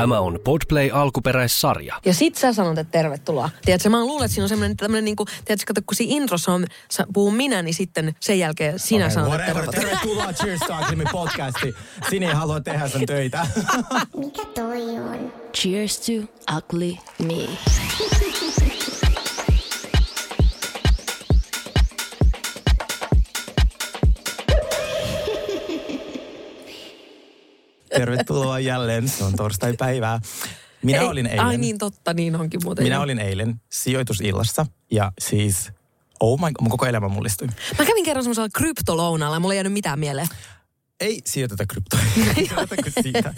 Tämä on Podplay alkuperäissarja. Ja sit sä sanot, että tervetuloa. Tiedätkö, mä luulen, että siinä on semmoinen tämmöinen niinku, tiedätkö, kato, kun siinä introssa on, sa- puhun minä, niin sitten sen jälkeen sinä Okei, sanot, että whatever. tervetuloa. Tervetuloa Cheers to Aksimi podcasti. Sini ei halua tehdä sen töitä. Mikä toi on? Cheers to ugly me. Tervetuloa jälleen. Se on torstai-päivää. Minä Ei, olin eilen. Ai niin, totta, niin onkin muuten. Minä joo. olin eilen sijoitusillassa ja siis, oh my, mun koko elämä mullistui. Mä kävin kerran semmoisella kryptolounalla ja mulla ei jäänyt mitään mieleen. Ei sijoiteta kryptoihin. Siitä?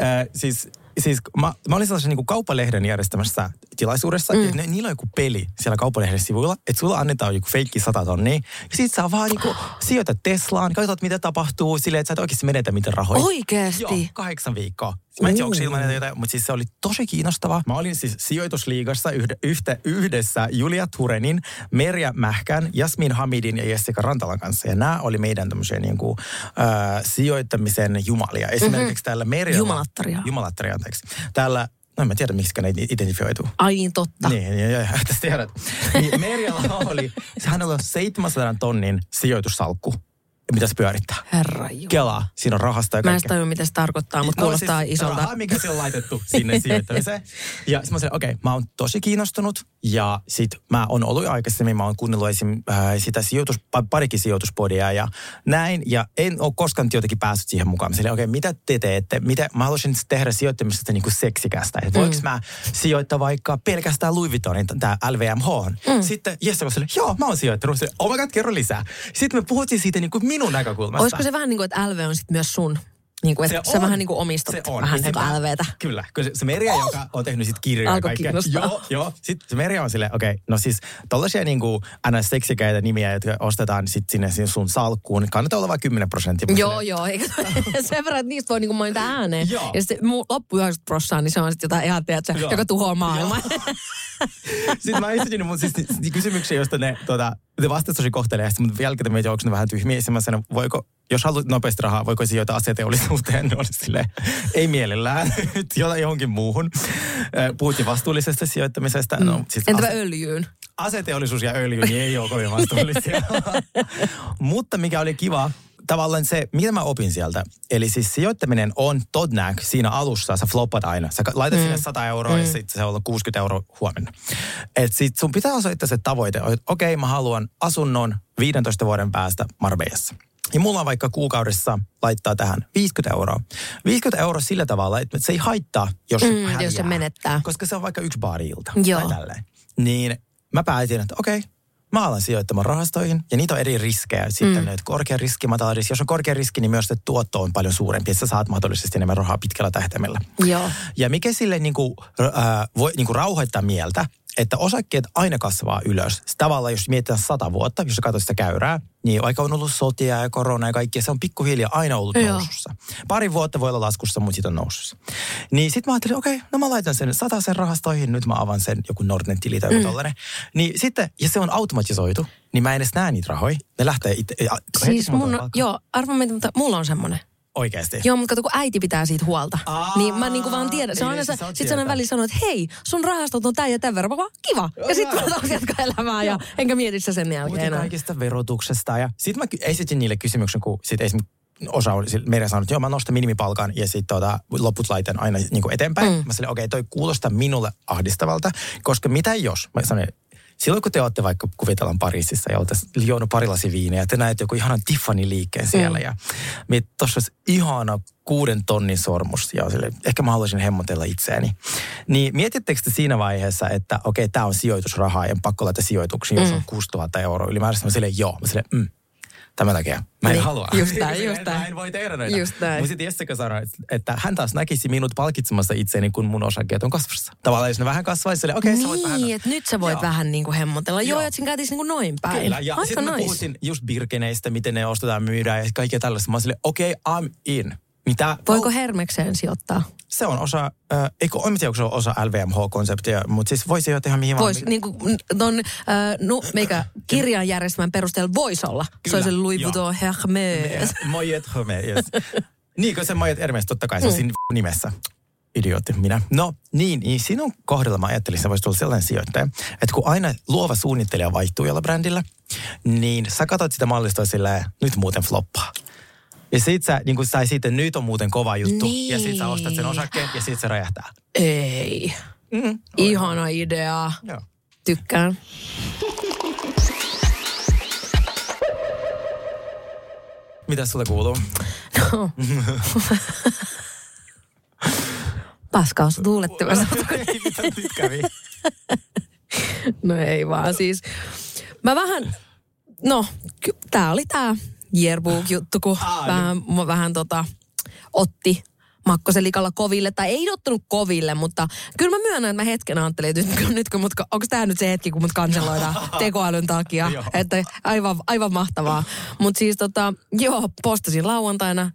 äh, siis, siis mä, mä olin sellaisen niin kauppalehden järjestämässä tilaisuudessa, mm. ja ne, niillä on joku peli siellä kauppalehden sivuilla, että sulla annetaan joku feikki 100 tonnia, ja sit sä vaan niin sijoitat Teslaan, katsot mitä tapahtuu, silleen, että sä et oikeasti menetä mitään rahoja. Oikeesti? Joo, kahdeksan viikkoa. Mä en tiedä, onko se ilman jotain, mutta siis se oli tosi kiinnostavaa. Mä olin siis sijoitusliigassa yhde, yhtä, yhdessä Julia Turenin, Merja Mähkän, Jasmin Hamidin ja Jessica Rantalan kanssa. Ja nämä oli meidän tämmöisiä niin kuin, äh, sijoittamisen jumalia. Esimerkiksi mm-hmm. täällä Merjalla... Jumalattaria. Jumalattaria, anteeksi. Täällä No en mä tiedä, miksi ne identifioituu. Ai niin, totta. Niin, joo, joo, tästä tiedät. Niin Merjalla oli, hänellä on 700 tonnin sijoitussalkku, mitä se pyörittää. Herra Jumala. Kelaa, siinä on rahasta ja Mä en kaikkea. tajua, mitä se tarkoittaa, mutta kuulostaa siis isolta. Rahaa, mikä se on laitettu sinne sijoittamiseen. Ja sitten mä sanoin, okei, okay, mä oon tosi kiinnostunut. Ja sit mä oon ollut aikaisemmin, mä oon kuunnellut esim. Äh, sitä sijoitus, pa- parikin sijoituspodia ja näin. Ja en ole koskaan jotenkin päässyt siihen mukaan. Mä okei, okay, mitä te teette? Mitä, mä haluaisin tehdä sijoittamisesta niin kuin seksikästä. Että voinko mä sijoittaa vaikka pelkästään Louis Vuittonin, tää LVMH. Mm. Sitten Jesse sanoin, joo, mä oon sijoittanut. Sitten, oh my god, kerro lisää. Sitten me puhuttiin siitä niin kuin minun näkökulmasta. Olisiko se vähän niin kuin, että LV on sitten myös sun? Niin kuin, että sä vähän niin kuin omistat Se on. vähän niin kuin mä- LVtä. Kyllä. Kyllä se, se Merja, oh! joka on tehnyt sit kirjoja ja Alkoi kaikkea. kiinnostaa. Joo, joo. Sitten se Merja on silleen, okei, okay, no siis tollaisia niinku aina seksikäitä nimiä, jotka ostetaan sit sinne sinne sun salkkuun, niin kannattaa olla vain 10 prosenttia. Joo, joo. Eikä, sen verran, että niistä voi niinku mainita ääneen. Joo. Ja sitten muu loppu 90 prossaa, niin se on sitten jotain ihan, tiedätkö, joka tuhoaa maailmaa. Sitten mä esitin mun siis kysymyksiä, joista ne, tota, ne vastasivat tosi kohteliaasti, mutta jälkeen mietin, onko ne vähän tyhmiä. Sitten mä sanoin, voiko, jos haluat nopeasti rahaa, voiko sijoita aseteollisuuteen? Ne oli silleen, ei mielellään, nyt jota- johonkin muuhun. Ö, Puhuttiin vastuullisesta sijoittamisesta. No, siis Entäpä ase- öljyyn? aseteollisuus ja öljy niin ei ole kovin vastuullisia. Mutta mikä oli kiva, tavallaan se, mitä mä opin sieltä. Eli siis sijoittaminen on todnäk siinä alussa, sä floppat aina. Sä laitat mm. sinne 100 euroa mm. ja sitten se on 60 euroa huomenna. Et sit sun pitää osoittaa se tavoite, että okei, okay, mä haluan asunnon 15 vuoden päästä Marbejassa. Ja mulla on vaikka kuukaudessa laittaa tähän 50 euroa. 50 euroa sillä tavalla, että se ei haittaa, jos Mm, häviää. jos se menettää. Koska se on vaikka yksi baari-ilta. Joo. Tai tälleen. Niin mä päätin, että okei, mä alan sijoittamaan rahastoihin. Ja niitä on eri riskejä. Sitten mm. korkea riski, matala riski. Jos on korkea riski, niin myös se tuotto on paljon suurempi. Että sä saat mahdollisesti enemmän rahaa pitkällä tähtäimellä. Joo. Ja mikä sille niinku, äh, voi niinku rauhoittaa mieltä, että osakkeet aina kasvaa ylös. Se Tavallaan, jos mietitään sata vuotta, jos sä katsot sitä käyrää, niin vaikka on ollut sotia ja korona ja kaikkea, se on pikkuhiljaa aina ollut Joo. nousussa. Pari vuotta voi olla laskussa, mutta sitten on nousussa. Niin sitten mä ajattelin, okei, no mä laitan sen sata sen rahastoihin, nyt mä avaan sen joku Nordnet-tili tai joku mm. tollainen. Niin sitten, ja se on automatisoitu, niin mä en edes näe niitä rahoja. Ne lähtee itse. Siis mun, joo, arva mitä, mutta mulla on semmonen. Oikeasti. Joo, mutta kato, kun äiti pitää siitä huolta. Aa, niin mä niinku vaan tiedän. Se on aina, sä sit tietää. väliin sanoo, että hei, sun rahastot on tää ja tämän verran. Mä vaan, kiva. Ja sitten mä taas jatkaa elämää ja enkä mieti sitä sen jälkeen enää. kaikista verotuksesta ja sitten mä esitin niille kysymyksen, kun sit esimerkiksi osa oli, meidän sanoi, että joo mä nostan minimipalkan ja sitten tota, loput laitan aina niin kuin eteenpäin. Mm. Mä sanoin, okei okay, toi kuulostaa minulle ahdistavalta, koska mitä jos, mä sanoin, silloin kun te olette vaikka kuvitellaan Pariisissa ja olette juonut pari lasi viiniä ja te näette joku ihanan Tiffany-liikkeen siellä mm. ja tuossa olisi ihana kuuden tonnin sormus ja sille, ehkä mä haluaisin hemmotella itseäni. Niin mietittekö te siinä vaiheessa, että okei, okay, tämä on sijoitusrahaa ja pakko laittaa sijoituksiin, jos on 6000 euroa ylimääräistä? Mä silleen, joo. Mä silleen, mm. Tämän takia. Mä en Niin, halua. just näin, just Mä näin. en voi tehdä näitä. Just näin. Mutta sitten Jessica sanoi, että hän taas näkisi minut palkitsemassa itseäni, kun mun osakkeet on kasvussa. Tavallaan jos ne vähän kasvaisi, okei, sä voit vähän... Niin, että nyt sä voit Joo. vähän niin kuin hemmotella. Joo, Joo. että siinä käytiin niin kuin noin päin. Kyllä, ja sitten nice. puhuttiin just Birkeneistä, miten ne ostetaan, myydään ja kaikkea tällaista. Mä olin okei, okay, I'm in. Mitä? Voiko Hermekseen sijoittaa? se on osa, äh, eikö, en tiedä, onko se on osa LVMH-konseptia, mutta siis voisi jo tehdä mihin vaan. niin kuin ton, äh, no, meikä kirjan järjestelmän perusteella voisi olla. Kyllä, se Louis joo. Vuitton Hermes. Mojet Hermes, yes. niin, kun se Mojet Hermes, totta kai se on Mm. siinä nimessä. Idiootti minä. No niin, niin sinun kohdalla mä ajattelin, että sä voisit olla sellainen sijoittaja, että kun aina luova suunnittelija vaihtuu jolla brändillä, niin sä katsot sitä mallistoa silleen, nyt muuten floppaa. Ja sit sä, niin kun sä sitten, nyt on muuten kova juttu, Niin. ja sit sä ostat sen osakkeen, ja sit se räjähtää. Ei. Mm, Ihana idea. Joo. Tykkään. Mitä sulle kuuluu? No. Paskaus tuulettimessa. Ei, mitä nyt kävi? No ei vaan siis. Mä vähän, no tää oli tää yearbook-juttu, kun Aa, vähän, mua vähän tota, otti Makkosen likalla koville, tai ei ottanut koville, mutta kyllä mä myönnän, että mä hetken ajattelin, että nyt, kun- nyt kun mut, onko tämä nyt se hetki, kun mut kanseloidaan tekoälyn takia, että aivan, aivan mahtavaa. Mutta siis tota, joo, postasin lauantaina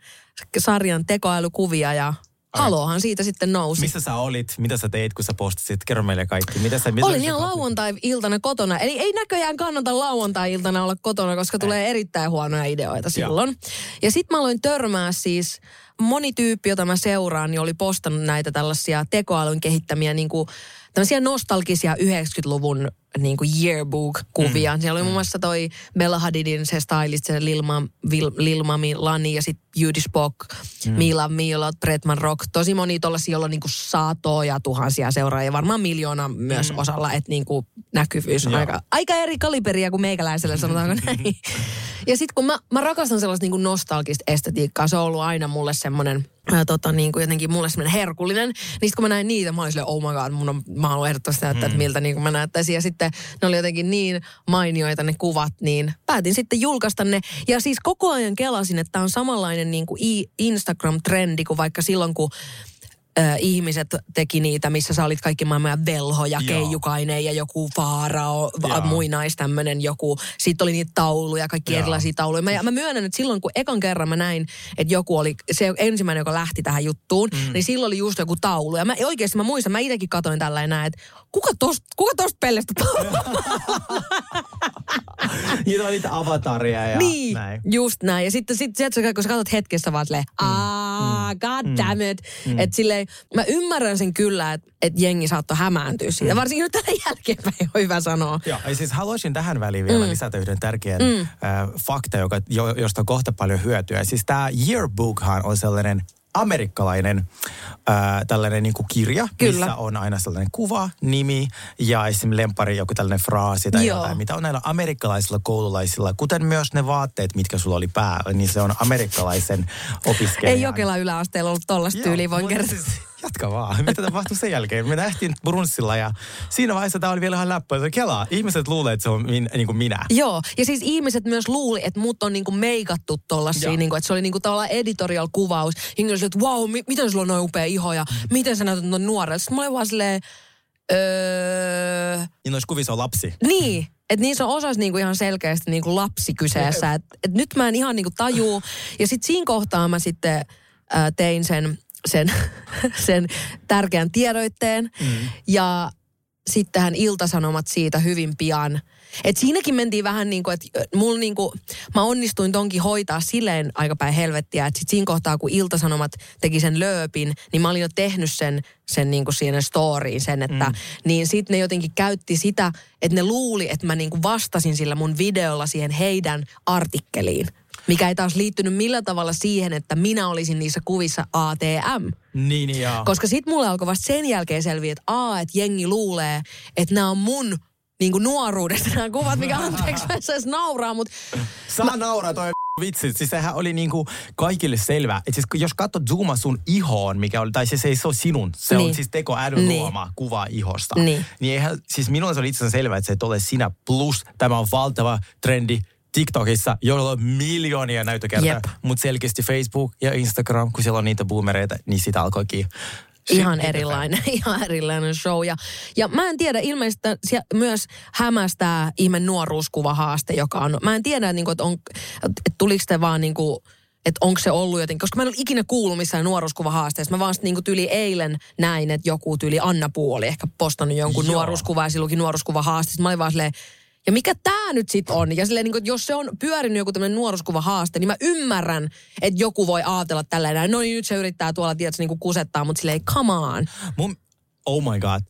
sarjan tekoälykuvia ja halohan siitä sitten nousi. Missä sä olit? Mitä sä teit, kun sä postasit? Kerro meille kaikki. Mitä sä, mitä Olin ihan lauantai-iltana kotona. Eli ei näköjään kannata lauantai-iltana olla kotona, koska tulee erittäin huonoja ideoita silloin. Ja sitten mä aloin törmää siis, moni tyyppi, jota mä seuraan, niin oli postannut näitä tällaisia tekoälyn kehittämiä niin kuin, tämmöisiä nostalgisia 90-luvun niin kuin yearbook-kuvia. Mm. Siellä oli muun muassa toi Bella Hadidin se stylist, se Lilma, Vil, Milani ja sitten Judy Spock, mm. Mila Milot, Bretman Rock. Tosi moni tollasia, joilla on niin kuin satoja tuhansia seuraajia, varmaan miljoona myös mm. osalla, että niin kuin näkyvyys on Joo. aika, aika eri kaliberia kuin meikäläisellä, sanotaanko näin. Ja sitten kun mä, mä rakastan sellaista niin kuin nostalgista estetiikkaa, se on ollut aina mulle semmoinen ää, tota, niin kuin jotenkin mulle semmoinen herkullinen. Niin sit kun mä näin niitä, mä olin silleen, oh my god, mun on, mä haluan ehdottomasti näyttää, että miltä niin kuin mä näyttäisin. Ja sitten ne oli jotenkin niin mainioita ne kuvat, niin päätin sitten julkaista ne. Ja siis koko ajan kelasin, että tämä on samanlainen niin kuin Instagram-trendi kuin vaikka silloin, kun ö, ihmiset teki niitä, missä sä olit kaikki maailman velhoja, Joo. keijukainen ja joku faarao, va- muinais tämmönen joku. Sitten oli niitä tauluja, kaikki Joo. erilaisia tauluja. Mä, mä myönnän, että silloin kun ekan kerran mä näin, että joku oli se ensimmäinen, joka lähti tähän juttuun, mm. niin silloin oli just joku taulu. Ja mä oikeasti mä muistan, mä itsekin katoin tällä näin, että kuka tosta, kuka tosta pellestä? Niitä on niitä avataria ja niin, näin. just näin. Ja sitten sit, sit, kun sä katsot hetkessä vaan silleen, aah, god damn it. Mm. Että silleen, mä ymmärrän sen kyllä, että et jengi saattoi hämääntyä siitä. Varsinkin nyt tällä jälkeenpäin on hyvä sanoa. Joo, siis haluaisin tähän väliin vielä mm. lisätä yhden tärkeän mm. äh, fakta, joka, jo, josta on kohta paljon hyötyä. Siis tämä yearbookhan on sellainen amerikkalainen äh, tällainen niin kuin kirja, Kyllä. missä on aina sellainen kuva, nimi ja esimerkiksi lempari joku tällainen fraasi tai Joo. jotain, mitä on näillä amerikkalaisilla koululaisilla, kuten myös ne vaatteet, mitkä sulla oli päällä, niin se on amerikkalaisen opiskelijan. Ei Jokela yläasteella ollut tollasta Joo, tyyliä, voin kertoa. Siis, jatka vaan. Mitä tapahtui sen jälkeen? Me nähtiin brunssilla ja siinä vaiheessa tämä oli vielä ihan läppä. Se Kelaa, ihmiset luulee, että se on min, niin kuin minä. Joo, ja siis ihmiset myös luuli, että mut on niinku meikattu tollasia, Joo. niinku, että se oli niinku tavallaan editorial kuvaus. Oli, että wow, mi- miten sulla on noin upea iho ja miten sä näytät noin nuorelta. Sitten mä olin vaan silleen, öö, Niin noissa kuvissa on lapsi. Niin, että niissä on osas niinku ihan selkeästi niinku lapsi kyseessä. Et, et nyt mä en ihan niinku tajuu. Ja sitten siinä kohtaa mä sitten ää, tein sen, sen, sen tärkeän tiedoitteen. Mm. Ja sittenhän iltasanomat siitä hyvin pian. Et siinäkin mentiin vähän niin kuin, että niin kuin, mä onnistuin tonkin hoitaa silleen aika päin helvettiä, että sit siinä kohtaa kun iltasanomat teki sen lööpin, niin mä olin jo tehnyt sen, sen niin kuin siihen storyin sen, että mm. niin sitten ne jotenkin käytti sitä, että ne luuli, että mä niin kuin vastasin sillä mun videolla siihen heidän artikkeliin. Mikä ei taas liittynyt millään tavalla siihen, että minä olisin niissä kuvissa ATM. Niin, joo. Koska sit mulle alkoi vasta sen jälkeen selviä, että a, että jengi luulee, että nämä on mun niin kuin nuoruudesta nämä kuvat, mikä anteeksi mä en saisi nauraa, mutta Saa nauraa toi vitsi. Siis sehän oli niinku kaikille selvää. Että siis jos katsot zooma sun ihoon, mikä oli, tai siis ei se ole sinun, se Niin. on siis tekoälyn Niin. luoma kuva ihosta. Niin. niin eihän, siis minulle se oli itse asiassa selvää, että se ei ole sinä. Plus tämä on valtava trendi TikTokissa, joilla on miljoonia näyttökertoja, Jep. mutta selkeästi Facebook ja Instagram, kun siellä on niitä boomereita, niin sitä alkoikin. Ihan erilainen, ihan erilainen show. Ja, ja mä en tiedä, ilmeisesti myös hämästää ihme nuoruuskuvahaaste, joka on, mä en tiedä, niin kuin, että, on, että tuliko te vaan niin kuin, että onko se ollut jotenkin, koska mä en ole ikinä kuullut missään nuoruuskuvahaasteessa. Mä vaan niin kuin tyyli eilen näin, että joku tyyli Anna Puoli ehkä postannut jonkun Joo. nuoruuskuva ja silloinkin nuoruuskuvahaaste. Sitten mä olin vaan silleen, ja mikä tämä nyt sitten on? Ja silleen, niin jos se on pyörinyt joku tämmöinen nuoruuskuvahaaste, niin mä ymmärrän, että joku voi ajatella tälleen, näin, no niin nyt se yrittää tuolla, tiedätkö, niin kusettaa, mutta silleen, come on. Mun, oh my god.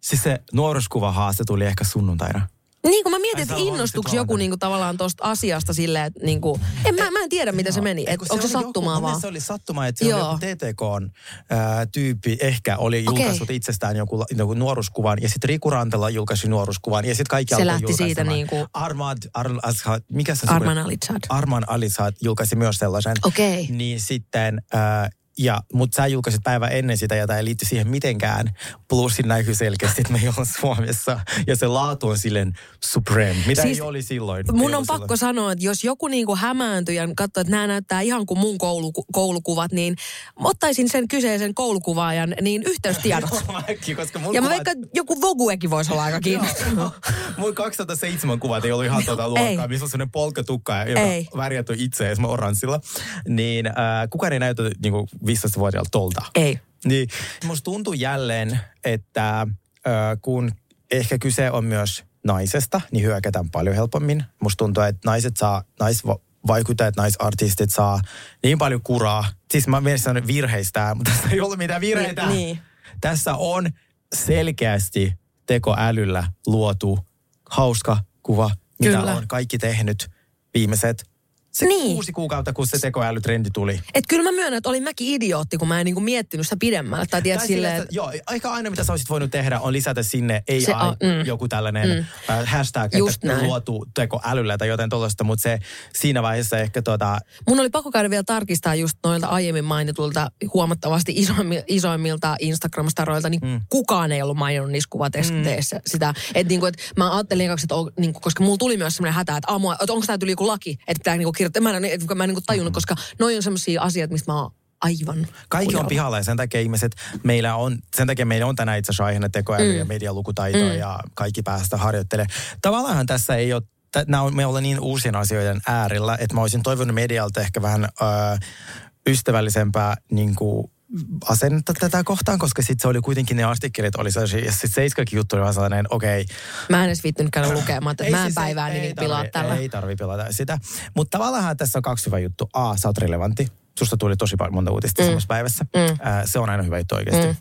Siis se nuoruuskuva haaste tuli ehkä sunnuntaina. Niin kuin mä mietin, että sä oot innostuks varmasti joku niinku tavallaan tuosta asiasta silleen, että niinku, en, mä, mä en tiedä, miten se meni. Et kun onko se sattumaa joku, vaan? Se oli sattumaa, että se Joo. oli joku TTKn ää, tyyppi ehkä oli julkaissut itsestään joku, joku nuoruuskuvan ja sitten Riku Rantala julkaisi nuoruuskuvan ja sitten kaikki Se alkoi lähti siitä niinku- Armad, Ar, Ashad, mikä se Arman Alitsad. Arman Alisad julkaisi myös sellaisen. Okei. Niin sitten, ää, ja, mutta sä julkaisit päivä ennen sitä ja tämä ei liitty siihen mitenkään. Plussin näkyy selkeästi, että me ei olla Suomessa. Ja se laatu on silleen supreme, mitä Siis ei oli silloin. Mun on pakko silloin. sanoa, että jos joku niinku hämääntyy ja katsoo, että nämä näyttää ihan kuin mun koulu, koulukuvat, niin ottaisin sen kyseisen koulukuvaajan niin yhteystiedot. Mäkin, koska mun ja mä kuvat- veikkaan, että joku Voguekin voisi olla aika kiinnostunut. Mun 2007 kuvat ei ollut ihan tuota luokkaa, Ei. missä on sellainen polkatukka, Ei. värjätty itse esimerkiksi oranssilla. Niin äh, kukaan ei näytä niin 15-vuotiaalta tolta. Ei. Niin musta tuntuu jälleen, että äh, kun ehkä kyse on myös naisesta, niin hyökätään paljon helpommin. Musta tuntuu, että naiset saa, naisvaikuttajat, naisartistit saa niin paljon kuraa. Siis mä mielestäni sanon virheistä, mutta tässä ei ollut mitään virheitä. Niin. Tässä on selkeästi tekoälyllä luotu hauska kuva, mitä Kyllä. on kaikki tehnyt viimeiset se Niin. kuusi kuukautta, kun se tekoälytrendi tuli. Et kyllä mä myönnän, että olin mäkin idiootti, kun mä en niinku miettinyt sitä pidemmälle. Tai tiedät silleen, että joo, aika aina mitä sä olisit voinut tehdä on lisätä sinne AI, Se, a- mm. joku tällainen mm. äh, hashtag, Just että näin. luotu tekoälyllä tai jotain tuollaista, mutta se siinä vaiheessa ehkä tota, Mun oli pakko käydä vielä tarkistaa just noilta aiemmin mainitulta huomattavasti isoimmilta, isoimmilta Instagram-staroilta, niin mm. kukaan ei ollut maininnut niissä kuvateksteissä mm. sitä. Että niinku, et mä ajattelin että on, niinku, koska mulla tuli myös semmoinen hätä, että aamua, että onko tämä tuli joku laki, että pitää niinku kirjoittaa. Mä en, et, mä en niinku tajunnut, koska noi on semmoisia asioita, mistä mä oon aivan kaikki on pihalla ja sen takia ihmiset, meillä on, sen takia meillä on tänään itse asiassa aiheena tekoäly mm. ja medialukutaito mm. ja kaikki päästä harjoittelemaan. Tavallaan tässä ei ole Nämä on, me ollaan niin uusien asioiden äärellä, että mä olisin toivonut medialta ehkä vähän ö, ystävällisempää niin kuin, asennetta tätä kohtaan, koska sitten se oli kuitenkin ne artikkelit oli sellaisia, ja sitten Seiskakin juttu oli vaan sellainen, okei, Mä en edes viittynyt käydä lukemaan, että mä en siis- päivää ei niin tarvi- pilaa tällä. Ei tarvi pilata sitä. Mutta tavallaan tässä on kaksi hyvää juttua. A, sä oot relevantti. Susta tuli tosi paljon monta uutista mm. samassa päivässä. Mm. Äh, se on aina hyvä juttu oikeasti. Mm.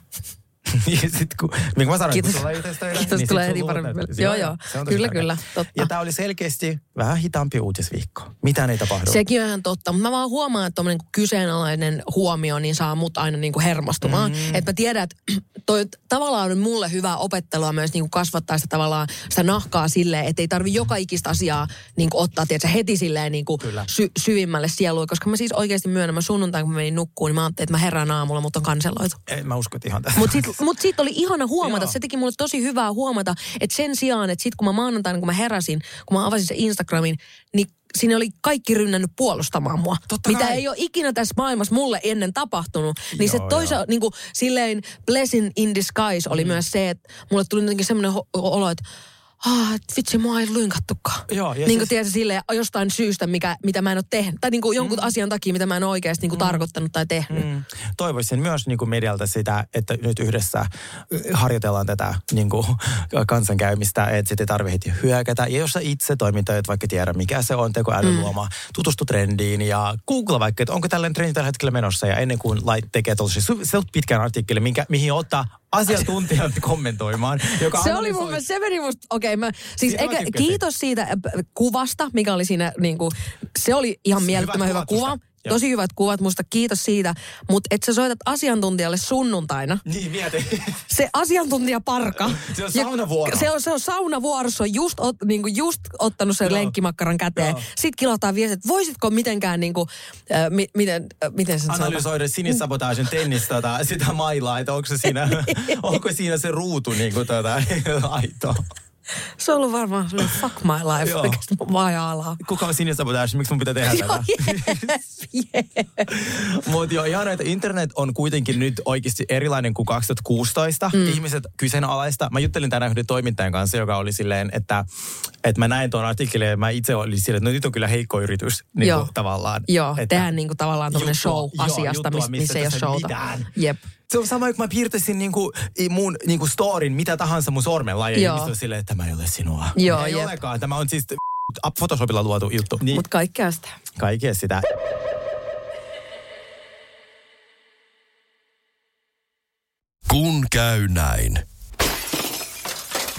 ja sit kun, niin kuin mä sanoin, Kiitos. kun tulee yleensä, Kiitos, niin tulee sit heti paremmin. Joo, joo. Kyllä, tärkeää. kyllä. Totta. Ja tää oli selkeästi vähän hitaampi uutisviikko. Mitään ei tapahdu. Sekin on ihan totta, mutta mä vaan huomaan, että tommonen kyseenalainen huomio niin saa mut aina niinku hermostumaan. Mm. Että mä tiedän, että toi tavallaan on mulle hyvää opettelua myös niinku kasvattaa sitä tavallaan sitä nahkaa silleen, että ei tarvi joka ikistä asiaa niinku ottaa tiedätkö, heti silleen niinku Kyllä. sy- syvimmälle sieluun. Koska mä siis oikeasti myönnän, mä sunnuntain kun mä menin nukkuun, niin mä ajattelin, että mä herään aamulla, mutta on kanseloitu. Ei, mä uskon, että ihan tässä. Mutta siitä mut sit oli ihana huomata, Joo. se teki mulle tosi hyvää huomata, että sen sijaan, että sit kun mä maanantaina, kun mä heräsin, kun mä avasin sen Instagramin, niin siinä oli kaikki rynnännyt puolustamaan mua. Totta mitä kai. ei ole ikinä tässä maailmassa mulle ennen tapahtunut. Niin se Joo, toisaalta niin kuin, silleen blessing in disguise oli myös se, että mulle tuli jotenkin semmoinen olo, että ah, et vitsi, mua ei lynkattukaan. Joo, ja niin kuin siis- silleen jostain syystä, mikä, mitä mä en ole tehnyt. Tai niin kuin jonkun mm. asian takia, mitä mä en ole oikeasti niin kuin mm. tarkoittanut tai tehnyt. Mm. Toivoisin myös niin kuin medialta sitä, että nyt yhdessä harjoitellaan tätä niin kuin, kansankäymistä, että sitten ei tarvitse heti hyökätä. Ja jos sä itse toimittajat vaikka tiedä, mikä se on tekoälyn mm. luoma, tutustu trendiin ja google vaikka, että onko tällainen trendi tällä hetkellä menossa. Ja ennen kuin lait tekee se on pitkän artikkelin, minkä, mihin ottaa asiantuntijat kommentoimaan. Joka Se oli mun mielestä, se meni musta, okei okay, mä, siis eikä, kiitos siitä äh, kuvasta, mikä oli siinä niinku, se oli ihan mielettömän hyvä kuvat kuva. Joo. Tosi hyvät kuvat musta, kiitos siitä. Mutta et sä soitat asiantuntijalle sunnuntaina. Niin, mieti. Se asiantuntija parka. Se on saunavuoro. Se on, se on saunavuoro, se on just, ot, niinku just ottanut sen Joo. lenkkimakkaran käteen. Joo. Sitten kilataan viesti, että voisitko mitenkään niinku, äh, mi, miten, äh, miten sen analysoida sinisabotaasin tennis tota, sitä mailaa, että onko se siinä, onko siinä se ruutu niin kuin tota, aito. Se on ollut varmaan sellainen fuck my life oikeasti vajaa Kuka on sinne sabotage? Miksi mun pitää tehdä tätä? Mutta joo, ihan että internet on kuitenkin nyt oikeasti erilainen kuin 2016. Mm. Ihmiset kyseenalaista. Mä juttelin tänään yhden toimittajan kanssa, joka oli silleen, että, että mä näin tuon artikkelin ja mä itse olin silleen, että no nyt on kyllä heikko yritys niin Joo. kuin, tavallaan. Joo, että, tehdään niinku tavallaan tämmöinen show asiasta, missä, missä ei ole showta. mitään. Jep. Se on sama, kun mä piirtäisin niinku, mun niinku storin, mitä tahansa mun sormella, ja Joo. ihmiset on silleen, että tämä ei ole sinua. Joo, ei jep. olekaan. Tämä on siis Photoshopilla luotu juttu. Niin, Mutta kaikkea sitä. kaikkea sitä. Kun käy näin.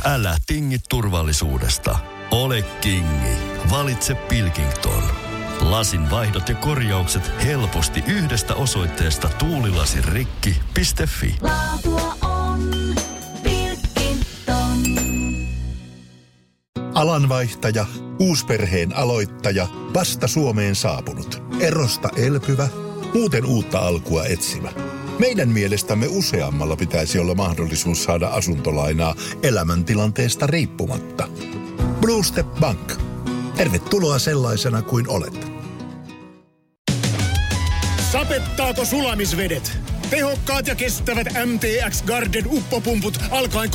Älä tingi turvallisuudesta. Ole kingi. Valitse Pilkington. Lasin vaihdot ja korjaukset helposti yhdestä osoitteesta tuulilasirikki.fi. Laatua on Pilkington. Alanvaihtaja, uusperheen aloittaja, vasta Suomeen saapunut, erosta elpyvä, muuten uutta alkua etsimä. Meidän mielestämme useammalla pitäisi olla mahdollisuus saada asuntolainaa elämäntilanteesta riippumatta. Blue Step Bank. Tervetuloa sellaisena kuin olet. Sapettaako sulamisvedet? Tehokkaat ja kestävät MTX Garden uppopumput alkaen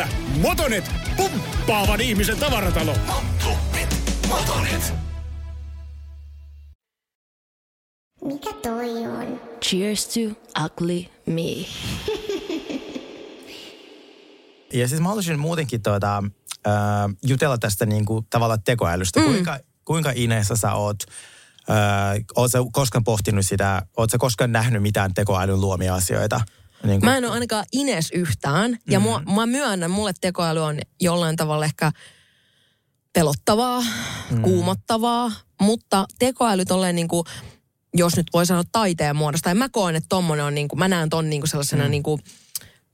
34,90. Motonet, pumppaavan ihmisen tavaratalo. Mikä toi on? Cheers to ugly me. Ja siis mä haluaisin muutenkin tuota, äh, jutella tästä niin kuin, tavallaan tekoälystä. Mm. Kuinka, kuinka Ineessä sä oot, oot sä koskaan pohtinut sitä, sä koskaan nähnyt mitään tekoälyn luomia asioita? Niin kuin, Mä en ole ainakaan Ines yhtään. Ja mua, mä myönnän, mulle tekoäly on jollain tavalla ehkä pelottavaa, mm. kuumottavaa, mutta tekoäly tolleen niin kuin, jos nyt voi sanoa taiteen muodosta, ja mä koen, että tommonen on niin kuin, mä näen ton niin kuin sellaisena mm. niin kuin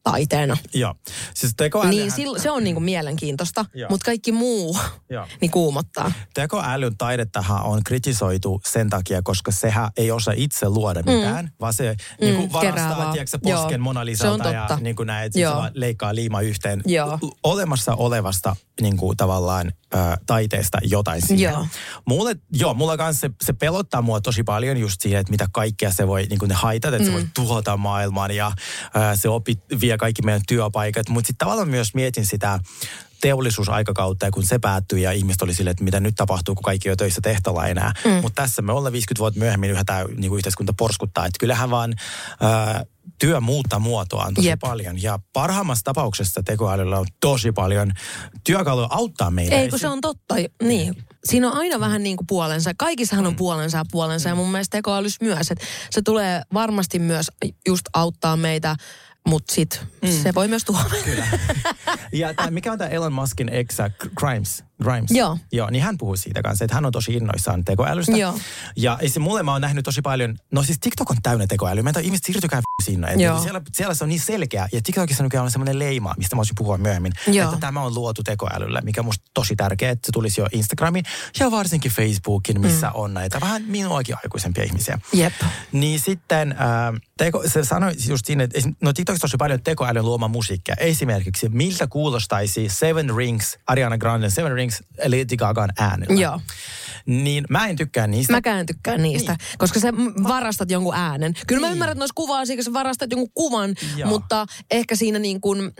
taiteena. Joo. Siis tekoälyhän, Niin se on niin kuin mielenkiintoista, Joo. mutta kaikki muu Joo. niin kuumottaa. Tekoälyn taidettahan on kritisoitu sen takia, koska sehän ei osaa itse luoda mitään, mm. vaan se mm, niin kuin kerää varastaa tiedätkö, Joo, posken Mona se on Lisalta ja niin näin, että se Joo. vaan leikkaa liima yhteen Joo. Olemassa olevasta niin kuin, tavallaan ä, taiteesta jotain siihen. Joo. Mulle, joo, mulla kanssa se, se pelottaa mua tosi paljon just siihen, että mitä kaikkea se voi, niin kuin ne haitat, että mm. se voi tuhota maailman ja ä, se opit, vie kaikki meidän työpaikat. Mutta sitten tavallaan myös mietin sitä teollisuusaikakautta ja kun se päättyi ja ihmiset oli silleen, että mitä nyt tapahtuu, kun kaikki on töissä tehtävällä enää. Mm. Mutta tässä me ollaan 50 vuotta myöhemmin yhä tämä niin yhteiskunta porskuttaa. Että kyllähän vaan ää, työ muuttaa muotoaan tosi Jep. paljon. Ja parhaimmassa tapauksessa tekoälyllä on tosi paljon työkaluja auttaa meitä. Ei, kun se on totta. Niin. Siinä on aina vähän niin kuin puolensa. Kaikissahan Mm. on puolensa ja puolensa. Ja mun mielestä tekoälys myös. Että se tulee varmasti myös just auttaa meitä, mutta sit Mm. se voi myös tuoda. Ja tämä, mikä on tämä Elon Muskin eksä, Grimes? Grimes. Joo. Joo, niin hän puhuu siitä kanssa, että hän on tosi innoissaan tekoälystä. Joo. Ja se mulle mä oon nähnyt tosi paljon, no siis TikTok on täynnä tekoälyä. Mä en tiedä, ihmiset siirtykää sinne. Että Joo. siellä, siellä, se on niin selkeä. Ja TikTokissa nykyään on semmoinen leima, mistä mä voisin puhua myöhemmin. Joo. Että tämä on luotu tekoälyllä, mikä on musta tosi tärkeää, että se tulisi jo Instagramiin ja varsinkin Facebookin, missä mm. on näitä vähän minuakin aikuisempia ihmisiä. Jep. Niin sitten äh, teko, se sanoi just siinä, että no TikTokissa tosi paljon tekoälyn luoma musiikkia. Esimerkiksi, miltä kuulostaisi Seven Rings, Ariana Grande Seven Rings Lady Gagan äänellä. Joo. Niin mä en tykkää niistä. Mäkään en tykkää niistä, niin. koska sä varastat jonkun äänen. Kyllä niin. mä ymmärrän, että noissa kuvaa kun sä varastat jonkun kuvan, Joo. mutta ehkä siinä niin kuin,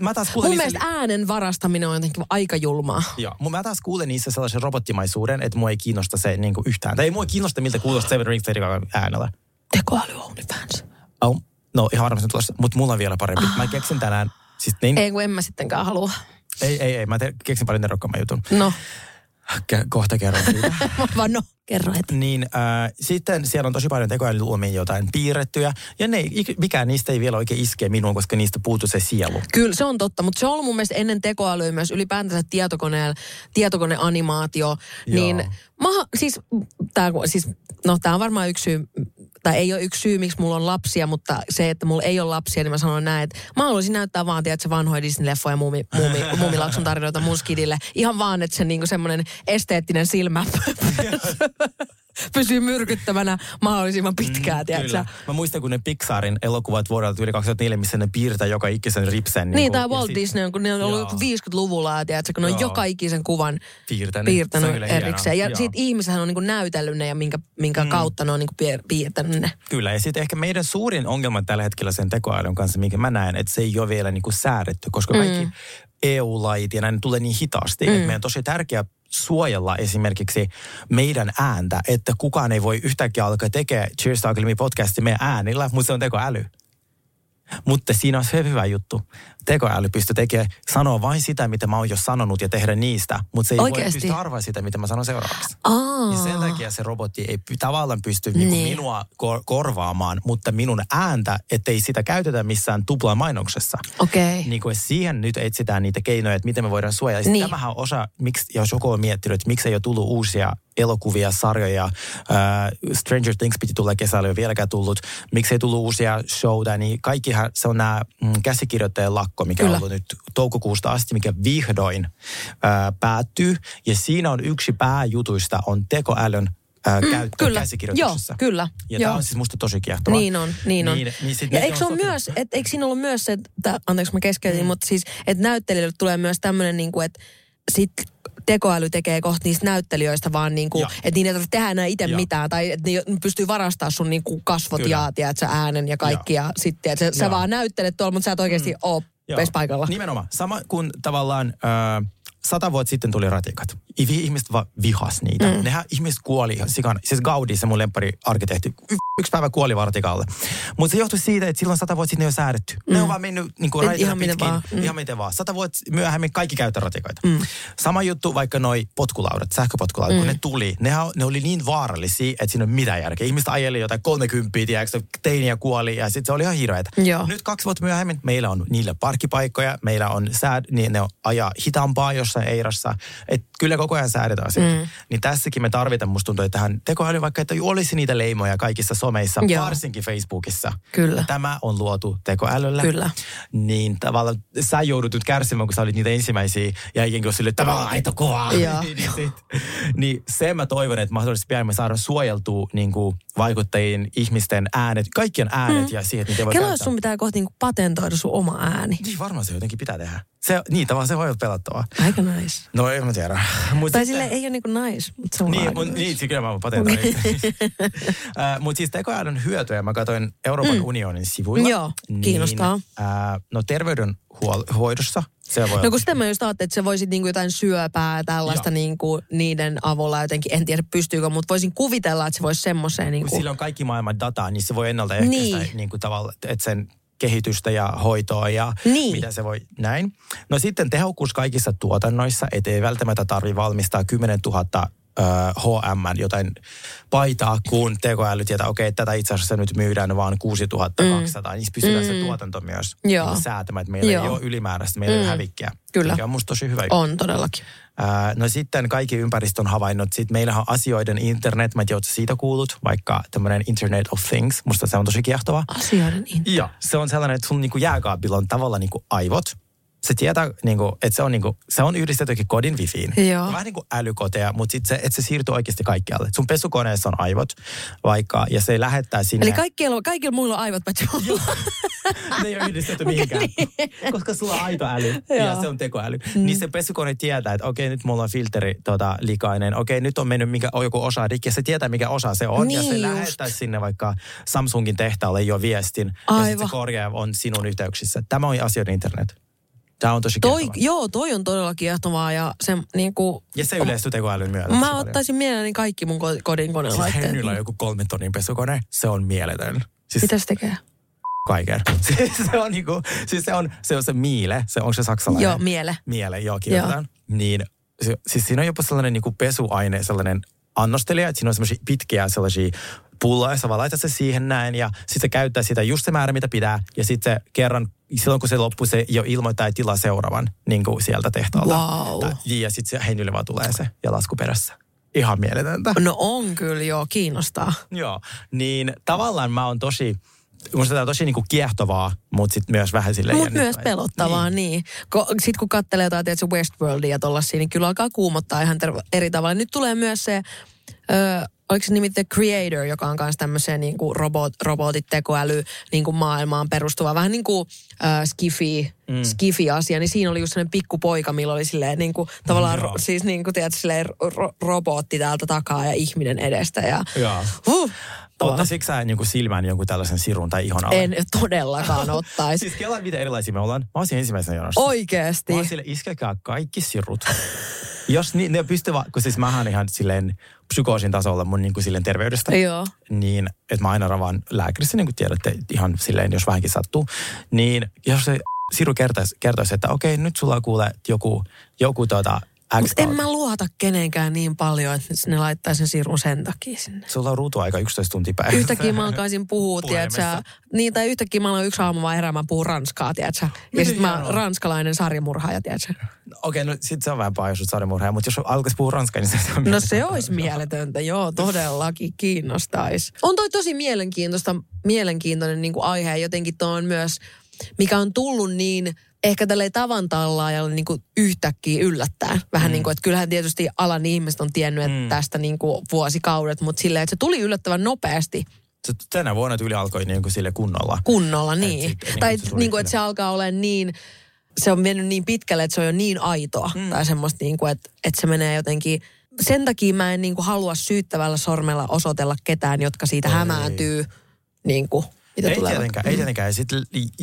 Mä taas kuulen mun niistä- mielestä äänen varastaminen on jotenkin aika julmaa. Joo, mä taas kuulen niissä sellaisen robottimaisuuden, että mua ei kiinnosta se niin kuin yhtään. Tai ei mua kiinnosta, miltä kuulostaa Seven Rings Lady Gagan äänellä. Tekoäly OnlyFans. Oh, no ihan varmasti tulossa, mutta mulla on vielä parempi. Mä keksin tänään, siis niin, ei, kun en mä sittenkään halua. ei, ei, ei mä te, keksin paljon nerokkaamman jutun. No, Ke- kohta kerron siitä. vaan no, kerro heti. niin äh, sitten siellä on tosi paljon tekoälyn luomia jotain piirrettyjä, ja ne, ik- mikään niistä ei vielä oikein iske minuun, koska niistä puuttuu se sielu. Kyllä se on totta, mutta se on ollut mun mielestä ennen tekoälyä myös ylipäätänsä tietokoneen, tietokoneanimaatio. Niin, mä, siis, tää, siis, no tää on varmaan yksi syy, tai ei ole yksi syy, miksi mulla on lapsia, mutta se, että mulla ei ole lapsia, niin mä sanon näin, että mä haluaisin näyttää vaan, tiedätkö, vanhoja Disney-leffoja ja muumi, muumi, muumilakson tarinoita mun skidille. Ihan vaan, että se niinku semmoinen esteettinen silmä pysyy myrkyttävänä mahdollisimman pitkään, mm, tiedätkö? Kyllä. Mä muistan, kun ne Pixarin elokuvat vuodelta yli 2004, missä ne piirtää joka ikisen ripsen. Niin, tämä ja Walt sit- Disney, on, kun ne on ollut Joo. joku 50-luvulla, ja tiedätkö, kun ne on joka ikisen kuvan Piirtänyt. piirtänyt erikseen. Ja Joo. siitä ihmisethän on niinku näytellyt ne, ja minkä, minkä mm. kautta ne on niinku piir- piirtänyt ne. Kyllä, ja sitten ehkä meidän suurin ongelma tällä hetkellä sen tekoälyn kanssa, minkä mä näen, että se ei ole vielä niin säädetty, koska kaikki EU-lait ja näin tulee niin hitaasti, mm. että meidän on tosi tärkeää suojella esimerkiksi meidän ääntä, että kukaan ei voi yhtäkkiä alkaa tekemään Cheers Me podcastia meidän äänillä, mutta se on tekoäly. Mutta siinä on se hyvä juttu. Tekoäly pystyy tekemään, sanoa vain sitä, mitä mä oon jo sanonut ja tehdä niistä, mutta se ei Oikeesti? voi pysty arvaa sitä, mitä mä sanon seuraavaksi. Aa. Ja sen takia se robotti ei tavallaan pysty niinku Niin. minua kor- korvaamaan, mutta minun ääntä, ettei sitä käytetä missään tupla mainoksessa. Okay. Niin kuin siihen nyt etsitään niitä keinoja, että miten me voidaan suojella. Niin. Tämähän on osa, miksi, jos joku on miettinyt, että miksi ei ole tullut uusia elokuvia, sarjoja. Uh, Stranger Things piti tulla kesällä, ei ole vieläkään tullut. Miksi ei tullut uusia showta, niin kaikkihan se on nämä mm, käsikirjoittajien lakko, mikä Kyllä. on ollut nyt toukokuusta asti, mikä vihdoin uh, päättyy. Ja siinä on yksi pääjutuista on tekoälyn uh, käyttö Kyllä, käsikirjoituksessa. joo, kyllä. Ja joo. tämä on siis musta tosi kiehtovaa. Niin on, niin on. Niin, niin ja eikö on sopinut- myös, et, eikö siinä ollut myös se, että, anteeksi mä keskeytin, mm. mutta siis, että näyttelijöille tulee myös tämmöinen, niin kuin, että sit tekoäly tekee kohta niistä näyttelijöistä vaan niin kuin, että niitä ei tarvitse tehdä enää itse mitään, tai että ne pystyy varastaa sun niin kuin kasvot Kyllä. ja tiedätkö, äänen ja kaikki, ja sitten sä, sä vaan näyttelet tuolla, mutta sä et oikeasti mm. ole Joo. paikalla. Nimenomaan. Sama kuin tavallaan äh, sata vuotta sitten tuli ratikat. Ihmiset vaan vihas niitä. Mm. Nehän ihmiset kuoli ihan sikana. Siis Gaudi, se mun lempari arkkitehti, yksi päivä kuoli vaan ratikalle. Mutta se johtui siitä, että silloin sata vuotta sitten ne on säädetty. Mm. Ne on vaan mennyt niin kuin ihan miten pitkin. vaan. Mm. Ihan miten vaan. Sata vuotta myöhemmin kaikki käyttää ratikoita. Mm. Sama juttu vaikka noi potkulaudat, sähköpotkulaudat, mm. kun ne tuli. Nehän, ne oli niin vaarallisia, että siinä ei ole mitään järkeä. Ihmiset ajeli jotain 30, tiedätkö, teiniä kuoli ja sitten se oli ihan hirveetä. Joo. Nyt kaksi vuotta myöhemmin meillä on niille parkkipaikkoja, meillä on sääd, niin ne on ajaa hitaampaa jossain eirassa. Et kyllä koko ajan säädetään asioita. Mm. Niin tässäkin me tarvitaan, musta tuntuu, että tähän tekoäly vaikka, että olisi niitä leimoja kaikissa someissa, Joo. varsinkin Facebookissa. Kyllä. Ja tämä on luotu tekoälyllä. Kyllä. Niin tavallaan sä joudut nyt kärsimään, kun sä olit niitä ensimmäisiä ja ikään kuin sille, tämä on aito kova. Joo. niin, sit, niin se mä toivon, että mahdollisesti pian me saadaan suojeltua niin kuin vaikuttajien, ihmisten äänet, kaikkien äänet mm. ja siihen, että niitä voi käyttää. jos sun pitää kohta niinku patentoida sun oma ääni. Niin varmaan se jotenkin pitää tehdä. Se, niin, tavallaan se voi olla pelattavaa. Aika nice. No en mä tiedä. Mut Tai sitten- sille ei ole niinku nice, mutta se on Niin, mun, niin, kyllä mä patentoin. Mutta siis tekoälyn hyötyjä mä katsoin Euroopan mm. unionin sivuilla. Joo, kiinnostaa. Niin, ää, no terveydenhoidossa se voi No olla kun sitä mä just ajattelin, että se voisi niinku jotain syöpää tällaista Joo. niinku niiden avulla jotenkin, en tiedä pystyykö, mutta voisin kuvitella, että se voisi semmoiseen niinku. sillä on kaikki maailman dataa, niin se voi ennaltaehkäistä Niin. niin. niin kuin tavalla, että sen kehitystä ja hoitoa ja Niin. mitä se voi näin. No sitten tehokkuus kaikissa tuotannoissa, et ei välttämättä tarvi valmistaa 10 000 ö, HM, jotain paitaa, kun tekoäly tietää, okei, okay, tätä itse asiassa nyt myydään vaan 6200, mm. niin pystytään mm. se tuotanto myös Joo. niin säätämään, että meillä Joo. ei ole ylimääräistä, meillä ei ole hävikkiä. Kyllä. Mikä on musta tosi hyvä. On todellakin. Ää, No sitten kaikki ympäristön havainnot. Sitten meillähän on asioiden internet. Mä en tiedä, siitä kuullut, vaikka tämmöinen Internet of Things. Musta se on tosi kiehtova. Asioiden in. Joo. Se on sellainen, että sun niinku jääkaapilla on tavallaan niinku aivot. Se tietää, niinku, että se on, niinku, se on yhdistettykin kodin wifiin. Joo. Vähän niin kuin älykoteja, mutta sitten se, että se siirtyy oikeasti kaikkialle. Sun pesukoneessa on aivot vaikka, ja se lähettää sinne. Eli kaikilla, kaikilla muilla on aivot paitsi mulla. ne ei ole yhdistetty mihinkään. Koska sulla on aito äly ja niin. Se on tekoäly. Mm. Niin se pesukone tietää, että okei, nyt mulla on filteri tota, likainen. Okei, nyt on mennyt mikä, on joku osa rikki. ja Se tietää, mikä osa se on. ja Niin se just. lähettää sinne vaikka Samsungin tehtaalle jo viestin. Ja Aivan. sitten se korjaa on sinun yhteyksissä. Tämä on asioiden internet. Tämä on tosi toi, kiehtovaa. joo, toi on todella kiehtovaa ja se niinku, Ja se yleistyy tekoälyn myötä. mä paljon. ottaisin mielelläni kaikki mun ko- kodin Siis konelaitteet. Henryllä on joku kolmen tonnin pesukone. Se on mieletön. Siis Mitä se tekee? kaiken. Siis se on niinku, siis se on se, on se miele, se onko se saksalainen? Joo, miele. Miele, joo, kirjoitetaan. Niin, se, siis siinä on jopa sellainen niinku pesuaine, sellainen annostelija, että siinä on semmoisia pitkiä sellaisia pulloja, sä vaan laitat se siihen näin ja sitten se käyttää sitä just se määrä, mitä pitää. Ja sitten se kerran, silloin kun se loppuu, se jo ilmoittaa ja tilaa seuraavan niin kuin sieltä tehtaalta. Wow. Tai- Ja sitten se Henrylle vaan tulee se ja lasku perässä. Ihan mieletöntä. No on kyllä, joo, kiinnostaa. Joo, niin tavallaan mä oon tosi, musta tää on tosi niinku kiehtovaa, mutta sitten myös vähän silleen Mutta myös pelottavaa, niin. niin. Ko, Sitten kun katselee jotain, tiedätkö, Westworldia ja tollasia, niin kyllä alkaa kuumottaa ihan ter- eri tavalla. Nyt tulee myös se, ö, oliko se nimi The Creator, joka on myös tämmöiseen niin kuin robot, robotit, tekoäly niin kuin maailmaan perustuva, vähän niin kuin äh, skifi, mm. skifi-asia, niin siinä oli just sellainen pikkupoika, millä oli silleen niin kuin, tavallaan, ro, siis niin kuin, tiedät, silleen ro, robotti täältä takaa ja ihminen edestä. Ja, Joo. huh, Ottasitko sä niin silmään jonkun tällaisen sirun tai ihon alle? en todellakaan ottaisi. Siis kelaa, miten erilaisia me ollaan. Mä olisin ensimmäisenä jonossa. Oikeesti. Mä sille, iskekää kaikki sirut. Jos ni, ne pystyvät, kun siis mähän ihan silleen psykoosin tasolla mun niin kuin silleen terveydestä. Joo. Niin, että mä aina ravaan lääkärissä, niin kuin tiedätte, ihan silleen, jos vähänkin sattuu. Niin, jos se siru kertoisi, kertoisi että okei, nyt sulla on kuule joku, joku tota, X Mut en mä luota kenenkään niin paljon, että ne laittaa sen sirun sen takia sinne. Sulla on ruutuaika 11 tuntia päivässä. Yhtäkkiä mä alkaisin puhua, tiedätkö, niin, tai yhtäkkiä mä aloin yksi aamu vaan herää, mä puhun ranskaa, tiedätkö. Ja sitten mä hienoa. ranskalainen sarjamurhaaja, tiedätkö. Okei, no sit se on vähän paha, jos sarjamurhaaja, mutta jos alkaisi puhua ranskaa, niin se on No se olisi mieletöntä, joo, todellakin kiinnostaisi. On toi tosi mielenkiintoista, mielenkiintoinen niin kuin aihe. Jotenkin tuo on myös, mikä on tullut niin ehkä tälle tavan tallaajalle niin kuin yhtäkkiä yllättää. Vähän mm. niin kuin, että kyllähän tietysti alan ihmiset on tiennyt että Mm. tästä niin kuin vuosikaudet, mutta silleen, että se tuli yllättävän nopeasti Se tänä vuonna tyyli alkoi niin kuin sille kunnolla. kunnolla, niin. sit ennen kuin tai se tuli niin kuin, että se alkaa olla niin, se on mennyt niin pitkälle, että se on jo niin aitoa. Mm. Tai semmoista niin kuin, että, että se menee jotenkin, sen takia mä en niin kuin halua syyttävällä sormella osoitella ketään, jotka siitä Ei. hämääntyy, niin kuin, mitä Ei tulee. tietenkään, ei tietenkään. Ja Sit,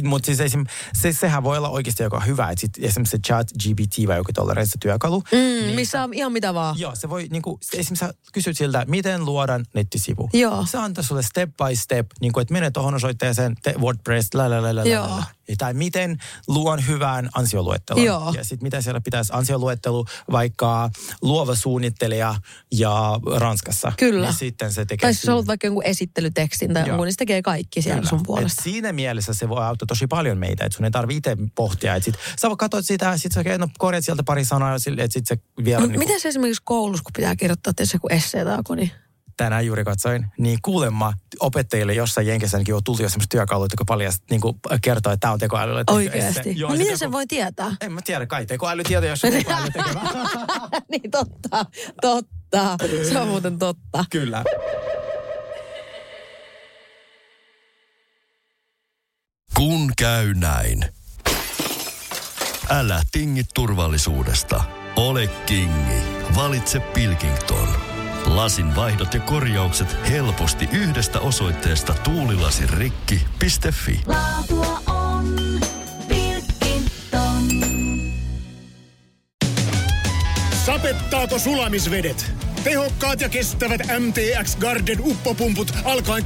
mutta siis esim, se, sehän voi olla oikeasti joka hyvä. Että sit esimerkiksi se chat GPT vai joku tollainen työkalu. Mm, missä on ihan mitä vaan. Joo, se voi niinku, esimerkiksi sä kysyt siltä, miten luodaan nettisivu. Joo. Se antaa sulle step by step, niin kuin, että mene tuohon osoitteeseen, te WordPress, la la la la Joo. la. Ja Tai miten luon hyvän ansioluettelon. Joo. Ja sitten mitä siellä pitäisi ansioluettelu, vaikka luova suunnittelija ja Ranskassa. Kyllä. Niin sitten se tekee Tai jos siinä. haluat vaikka jonkun esittelytekstin tai jonkun, niin se tekee kaikki siellä Kyllä. sun Et puolesta. siinä mielessä se voi auttaa tosi paljon meitä, että sun ei tarvitse itse pohtia. Että sit, sä voit katsoa sitä, sit sä no, korjat sieltä pari sanaa, ja että sit se vielä... No, niinku- miten se esimerkiksi koulussa, kun pitää kirjoittaa tietysti joku essee tai joku, niin... tänään juuri katsoin, niin kuulemma opettajille jossain Jenkessä ainakin on tullut jo semmoista työkalua, jotka paljast, niin kuin kertoo, että tämä on tekoälyllä. Oikeasti. esse. Joo, No se miten teko- sen voi tietää? En mä tiedä, kai tekoäly tietää, jos on tekoäly tekevä. niin totta, totta. Se on muuten totta. Kyllä. Kun käy näin. Älä tingi turvallisuudesta. Ole kingi. Valitse Pilkington. Lasin vaihdot ja korjaukset helposti yhdestä osoitteesta tuulilasirikki.fi. Laatua on Pilkington. Sapettaako sulamisvedet? Tehokkaat ja kestävät MTX Garden uppopumput alkaen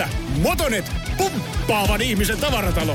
34,90. Motonet, pumppaavan ihmisen tavaratalo.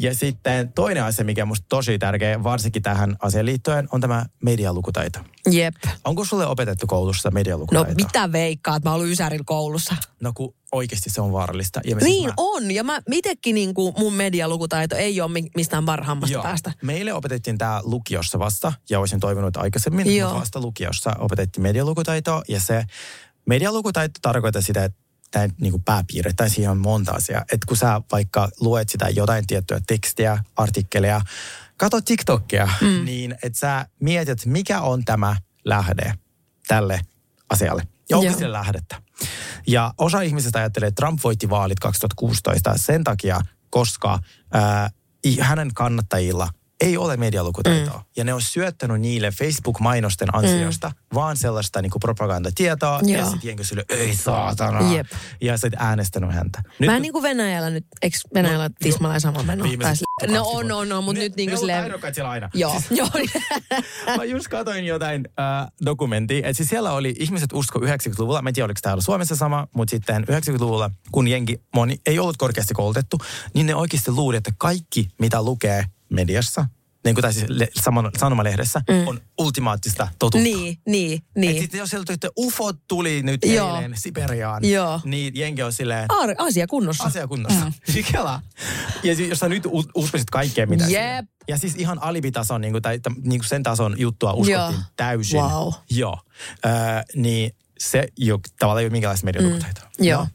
Ja sitten toinen asia, mikä on musta tosi tärkeä, varsinkin tähän asiaan liittyen, on tämä medialukutaito. Jep. Onko sulle opetettu koulussa No medialukutaito? mitä veikkaat? Mä ollut Ysärillä koulussa. No kun oikeasti se on vaarallista. Ja siis Niin mä- on. Ja mä itekin niin kuin mun medialukutaito ei ole mi- mistään parhaimmasta Joo. päästä. Meille opetettiin tämä lukiossa vasta, ja olisin toivonut aikaisemmin, Joo. mutta vasta lukiossa opetettiin medialukutaitoa, ja se medialukutaito tarkoittaa sitä, että tämä niin kuin pääpiirre, tai siihen on monta asiaa. Että kun sä vaikka luet sitä jotain tiettyä tekstiä, artikkelia, kato TikTokia, mm. niin että sä mietit, mikä on tämä lähde tälle asialle. Ja onko Joo. sillä lähdettä? Ja osa ihmisistä ajattelee, että Trump voitti vaalit 2016 sen takia, koska ää, hänen kannattajilla ei ole medialukutaitoa. Mm. Ja ne on syöttänyt niille Facebook-mainosten ansiosta mm. vaan sellaista niin propagandatietoa. Ja Joo. sitten jengi sille, ei saatana. Jep. Ja sitten äänestänyt häntä. Nyt, mä en kun- niin kuin Venäjällä nyt, eikö Venäjällä no, tismalleen sama meno? No on, on, on, mutta Ne- nyt niin ne kuin silleen... ainoat siellä aina. Joo, Siis- joo. Mä just katsoin jotain äh, dokumenttia, että siis siellä oli ihmiset usko 90-luvulla, mä en tiedä oliko täällä Suomessa sama, mutta sitten 90-luvulla, kun jengi moni ei ollut korkeasti koulutettu, niin ne oikeasti luuli, että kaikki mitä lukee mediassa niin kuin, tai siis le, saman, sanomalehdessä, mm. on ultimaattista totuutta. Niin, niin, niin. Et sitten jos sieltä että ufot tuli nyt Joo. eilen Siberiaan, Joo. niin jengi on silleen, Ar- asia kunnossa. asia kunnossa. Mm. Kela. Ja si- jos sä nyt uskoisit kaikkea, mitä Jep. Ja siis ihan alibitason, niin kuin, tai niin kuin sen tason juttua uskottiin Joo. täysin. Wow. Joo. Öö, niin se jo, tavallaan ei ole minkälaista medialukutaitoa. Mm. Joo. No.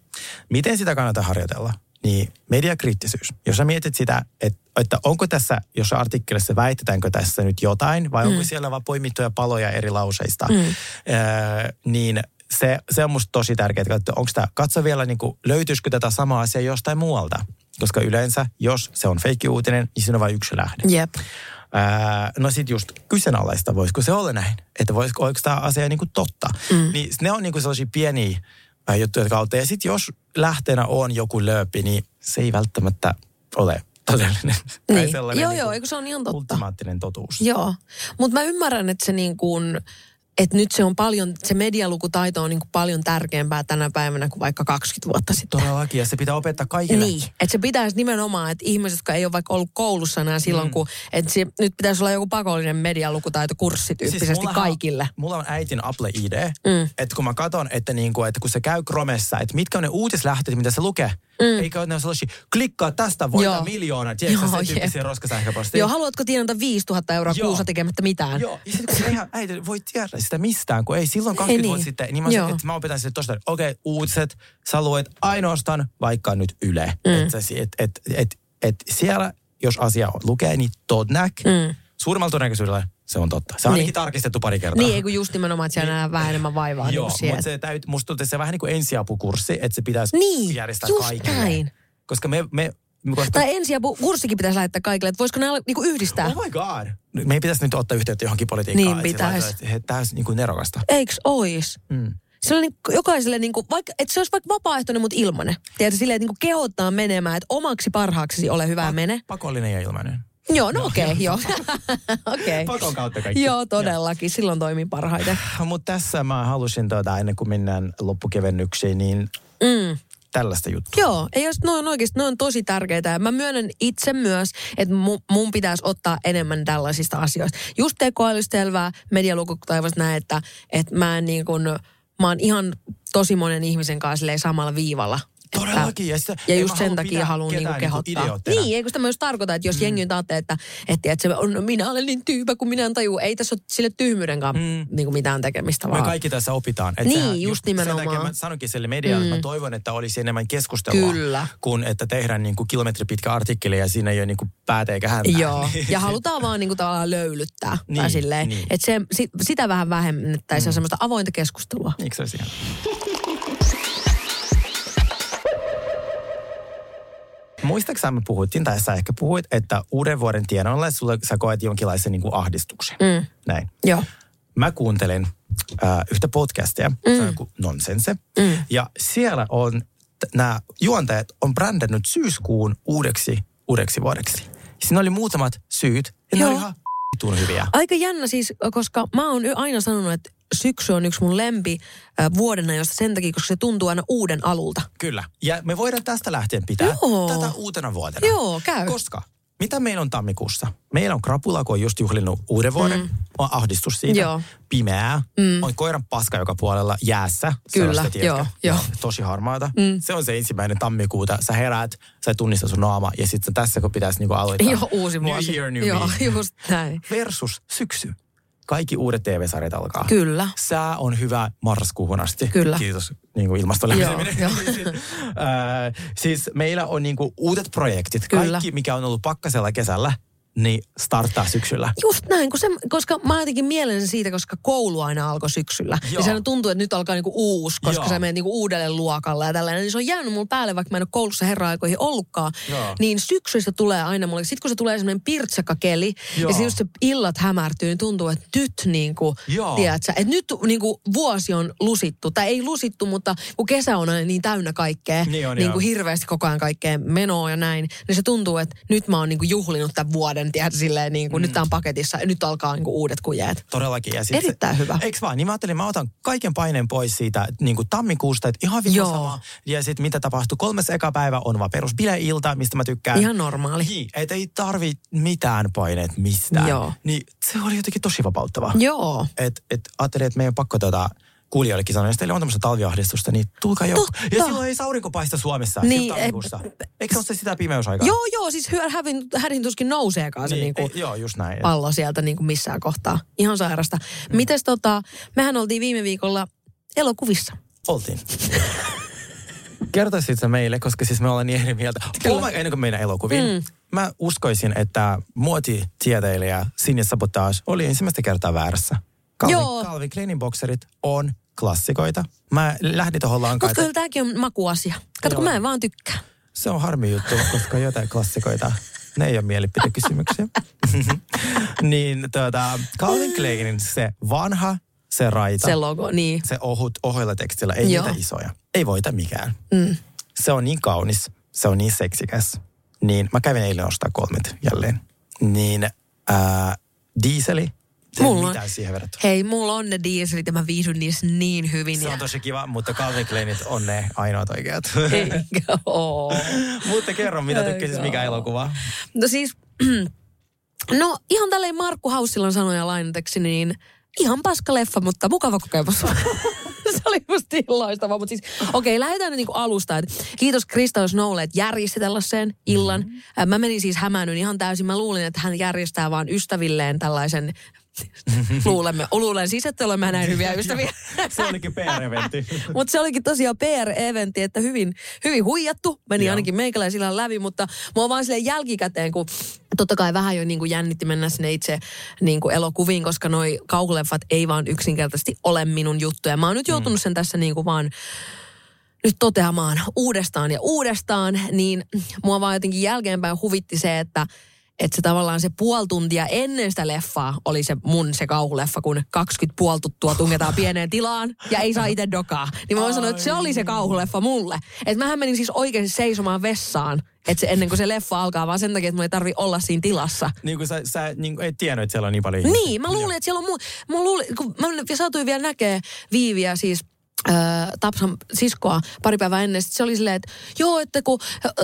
Miten sitä kannattaa harjoitella? Niin mediakriittisyys. Jos sä mietit sitä, että, että onko tässä, jos artikkelissa väitetäänkö tässä nyt jotain, vai mm. onko siellä vaan poimittuja paloja eri lauseista, mm. öö, niin se, se on musta tosi tärkeää, että onko tämä, katso vielä, niin kuin, löytyisikö tätä samaa asiaa jostain muualta. Koska yleensä, jos se on feikki-uutinen, niin siinä on vain yksi lähde. Jep. Ää, no sit just kyseenalaista, voisiko se olla näin? Että voisiko, oliko tämä asia niinku totta? Mm. Niin ne on niinku sellaisia pieniä juttuja kautta. Ja sitten jos lähteenä on joku lööpi, niin se ei välttämättä ole todellinen. Niin. Joo, niinku joo, eikö se on ihan totta? Ultimaattinen totuus. Joo, mutta mä ymmärrän, että se niin kuin, että nyt se on paljon, se medialukutaito on niin kuin paljon tärkeämpää tänä päivänä kuin vaikka 20 vuotta sitten. Todellakin, ja se pitää opettaa kaikille. Niin, että se pitäisi nimenomaan, että ihmiset, jotka ei ole vaikka ollut koulussa enää silloin, mm. kun, että se, nyt pitäisi olla joku pakollinen medialukutaitokurssi tyyppisesti siis mullahan- kaikille. Mulla on äitin Apple ID, mm. että kun mä katson, että, niinku, että kun se käy Chromessa, että mitkä on ne uutislähteet, mitä se lukee. Mm. Eikä ole sellaisia, klikkaa tästä, voita Joo. miljoona, tiedätkö Joo, se tyyppisiä jep. roskasähköpostia. Joo, haluatko tienata 5000 euroa Joo. kuussa tekemättä mitään? Joo, ja sitten kun eihän äiti voi tiedä sitä mistään, kun ei silloin 20 niin. vuotta sitten, niin mä, sanoin, että mä opetan sille tosta, okei, okay, uutiset, sä luet ainoastaan vaikka nyt Yle. Mm. Että et, et, et, et siellä, jos asia lukee, niin todnäk, mm. suurimmalla todennäköisyydellä se on totta. Se on Niin. ainakin tarkistettu pari kertaa. Niin, kun just nimenomaan, että siellä nähdään vähän enemmän vaivaa. Joo, niin kuin siihen. mutta se täytyy, musta tuntuu, että se vähän niin kuin ensiapukurssi, että se pitäisi Niin, järjestää just kaikille. näin. Koska me, me, koska, Tai ensiapukurssikin pitäisi lähettää kaikille, että voisiko nämä niinku yhdistää? Oh my god. Me ei pitäisi nyt ottaa yhteyttä johonkin politiikkaan. Niin pitäisi. tämä olisi niin kuin nerokasta. Eiks ois? Mm. Se on niin, jokaiselle, niin kuin, vaikka, että se olisi vaikka vapaaehtoinen, mutta ilmanen. Tiedätkö, silleen, että niin kehottaa menemään, että omaksi parhaaksesi ole hyvä mene. Pakollinen ja ilmainen. Joo, no okei, okay, joo. okei. Pakon kautta kaikki. Joo, todellakin. Silloin toimii parhaiten. Mutta tässä mä halusin tuota, ennen kuin mennään loppukevennyksiin, niin Mm. tällaista juttua. Joo, ei jos, no on oikeasti, ne on tosi tärkeitä. Ja mä myönnän itse myös, että mu, mun pitäisi ottaa enemmän tällaisista asioista. Just tekoälystä selvää, medialukutaivasta näin, että, että mä en niin kuin, mä oon ihan tosi monen ihmisen kanssa samalla viivalla. Todellakin. Ja, sitä, Ja just sen takia haluan niinku niinku kehottaa. idiootteina. Niin, eikö sitä myös tarkoita, että jos mm. jengi nyt ajattelee, että, että, että se on, no, minä olen niin tyypä, kun minä en tajua. Ei tässä ole sille tyhmyyden kanssa mm. niin kuin mitään tekemistä, Me vaan. kaikki tässä opitaan. Et Niin, sehän just Sen nimenomaan. takia mä sanonkin sille medialle, mm. mä toivon, että olisi enemmän keskustelua. Kyllä. Kun että tehdään niin kuin kilometripitkä artikkeli ja siinä ei ole niin kuin päätä eikä häntää. Joo, ja halutaan vaan niinku tavallaan löylyttää. Niin, tai silleen, niin. että se, si, sitä vähän vähennettäisiin mm. semmoista avointa keskustelua. Eikö se olisi ihan? Muistaakseni me puhuttiin, tai sä ehkä puhuit, että uuden vuoden tienoilla sulle sä koet jonkinlaisen niin kuin ahdistuksen. Mm. Näin. Joo. Mä kuuntelin äh, yhtä podcastia, mm. se on joku Nonsense, mm. ja siellä on, nämä juontajat on brändännyt syyskuun uudeksi, uudeksi vuodeksi. Siinä oli muutamat syyt, ja ne Joo. oli ihan hyviä. Aika jännä siis, koska mä oon aina sanonut, että syksy on yksi mun lempi äh, vuodena, josta sen takia, koska se tuntuu aina uuden alulta. Kyllä. Ja me voidaan tästä lähtien pitää Joo. tätä uutena vuotena. Joo, käy. Koska mitä meillä on tammikuussa? Meillä on krapula, kun on just juhlinnut uuden vuoden. Mm. On ahdistus siitä. Joo. Pimeää. Mm. On koiran paska joka puolella jäässä. Kyllä, joo, joo. Tosi harmaata. Mm. Se on se ensimmäinen tammikuuta. Sä heräät, sä et tunnista sun naama. Ja sitten tässä, kun pitäisi niinku aloittaa. Joo, uusi vuosi. New year, new Joo, me. just näin. Versus syksy. Kaikki uudet TV-sarjat alkaa. Kyllä. Sää on hyvä marraskuuhun asti. Kyllä. Kiitos niin kuin. Joo, Äh, siis meillä on niin kuin uudet projektit. Kyllä. Kaikki, mikä on ollut pakkasella kesällä, niin starttaa syksyllä. Just näin, kun se, koska mä jotenkin mielen sen siitä, koska koulu aina alkoi syksyllä. Joo. Ja sehän tuntuu, että nyt alkaa niinku uusi, koska Joo. sä menet niinku uudelle luokalle ja tällainen. Niin se on jäänyt mulle päälle, vaikka mä en ole koulussa herra-aikoihin ollutkaan. Joo. Niin syksystä tulee aina mulle. Sitten kun se tulee semmoinen pirtsakakeli Joo. ja sitten just se illat hämärtyy, niin tuntuu, että nyt niinku, tiedätkö, että nyt niinku vuosi on lusittu. Tai ei lusittu, mutta kun kesä on aina niin täynnä kaikkea, Niin on, niinku joo. hirveästi koko ajan kaikkea menoa ja näin, niin se tuntuu, että nyt mä oon niinku juhlinut tämän vuoden vuoden, tiedät, silleen niin kuin nyt tää on paketissa ja nyt alkaa niin kuin uudet kujeet. Todellakin. Ja sit Erittäin se, hyvä. Eiks vaan? Niin mä ajattelin, mä otan kaiken paineen pois siitä niin kuin tammikuusta, että ihan vittu sama. Ja sitten mitä tapahtuu? Kolmes eka päivä on vaan perus bileilta, mistä mä tykkään. Ihan normaali. Niin, et ei tarvi mitään paineet mistään. Joo. Niin se oli jotenkin tosi vapauttavaa. Joo. Et, et ajattelin, että meidän on pakko tota, kuulijoillekin sanoa, jos teillä on tämmöistä talviahdistusta, niin tulkaa jo. Totta. Ja silloin ei aurinko paista Suomessa. Niin, tammikuussa. Eikö se ole se sitä pimeysaikaa? Joo, joo, siis hävin, hädin tuskin nouseekaan se Niin, niin, kuin ei, joo, just näin. pallo sieltä niin kuin missään kohtaa. Ihan sairasta. Mites tota, mehän oltiin viime viikolla elokuvissa. Oltiin. Kertoisit sä meille, koska siis me ollaan niin eri mieltä. My, ennen kuin mennään elokuviin. Mm. Mä uskoisin, että muotitieteilijä Sinja Sabotage oli ensimmäistä kertaa väärässä. Calvin, Joo. Calvin Kleinin bokserit on klassikoita. Mä lähdin tuohon lankaan. Mutta kyllä tämäkin on makuasia. Kato, kun mä en vaan tykkää. Se on harmi juttu, koska jotain klassikoita, ne ei ole mielipidekysymyksiä. niin tuota, Calvin Kleinin se vanha, se raita, Se logo, niin. se ohut, ohoilla tekstillä, ei Joo. niitä isoja. Ei voita mikään. Mm. Se on niin kaunis, se on niin seksikäs. Niin mä kävin eilen ostaa kolmet jälleen. Niin ää, diiseli, se Mulla on- siihen verrattuna. Hei, mulla on ne dieselit ja mä viihdyn niissä niin hyvin. Se ja... on tosi kiva, mutta Calvin Kleinit on ne ainoat oikeat. Eikä oo. mutta kerro, mitä tykkäsit, mikä elokuva? No siis, no ihan tälleen Markku Haussilan sanoja lainateksi, niin ihan paska leffa, mutta mukava kokemus. se oli musta niin loistava. Mutta siis, okei, okay, lähdetään nyt niinku alusta. Et kiitos Krista Snowlle, että järjesti tällaisen illan. Mm-hmm. Mä menin siis hämäännyn ihan täysin. Mä luulin, että hän järjestää vaan ystävilleen tällaisen Luulemme, luulen siis, että olemme näin hyviä ystäviä. Se olikin PR-eventti. Mutta se olikin tosiaan PR-eventti, että hyvin, hyvin huijattu. Meni Joo. ainakin meikäläisillä läpi, mutta mua vaan silleen jälkikäteen, kun totta kai vähän jo niin kuin jännitti mennä sinne itse niin kuin elokuviin, koska noi kauhuleffat ei vaan yksinkertaisesti ole minun juttuja. Mä oon nyt joutunut sen tässä niin kuin vaan nyt toteamaan uudestaan ja uudestaan, niin mua vaan jotenkin jälkeenpäin huvitti se, että että se tavallaan se puoli tuntia ennen sitä leffaa oli se mun se kauhuleffa, kun 20 puoltuttua tungetaan pieneen tilaan ja ei saa itse dokaa. Niin mä voin sanoa, että se oli se kauhuleffa mulle. Että mähän menin siis oikeasti seisomaan vessaan, että se ennen kuin se leffa alkaa, vaan sen takia, että mun ei tarvi olla siinä tilassa. niin kuin sä, sä niin kuin et tiennyt, että siellä on niin paljon ihmisiä. Niin, mä luulin, että siellä on muu... Mä luulin, kun mä saatuin vielä näkee Viiviä siis Tapsan siskoa pari päivää ennen. Sitten se oli silleen, että joo, että kun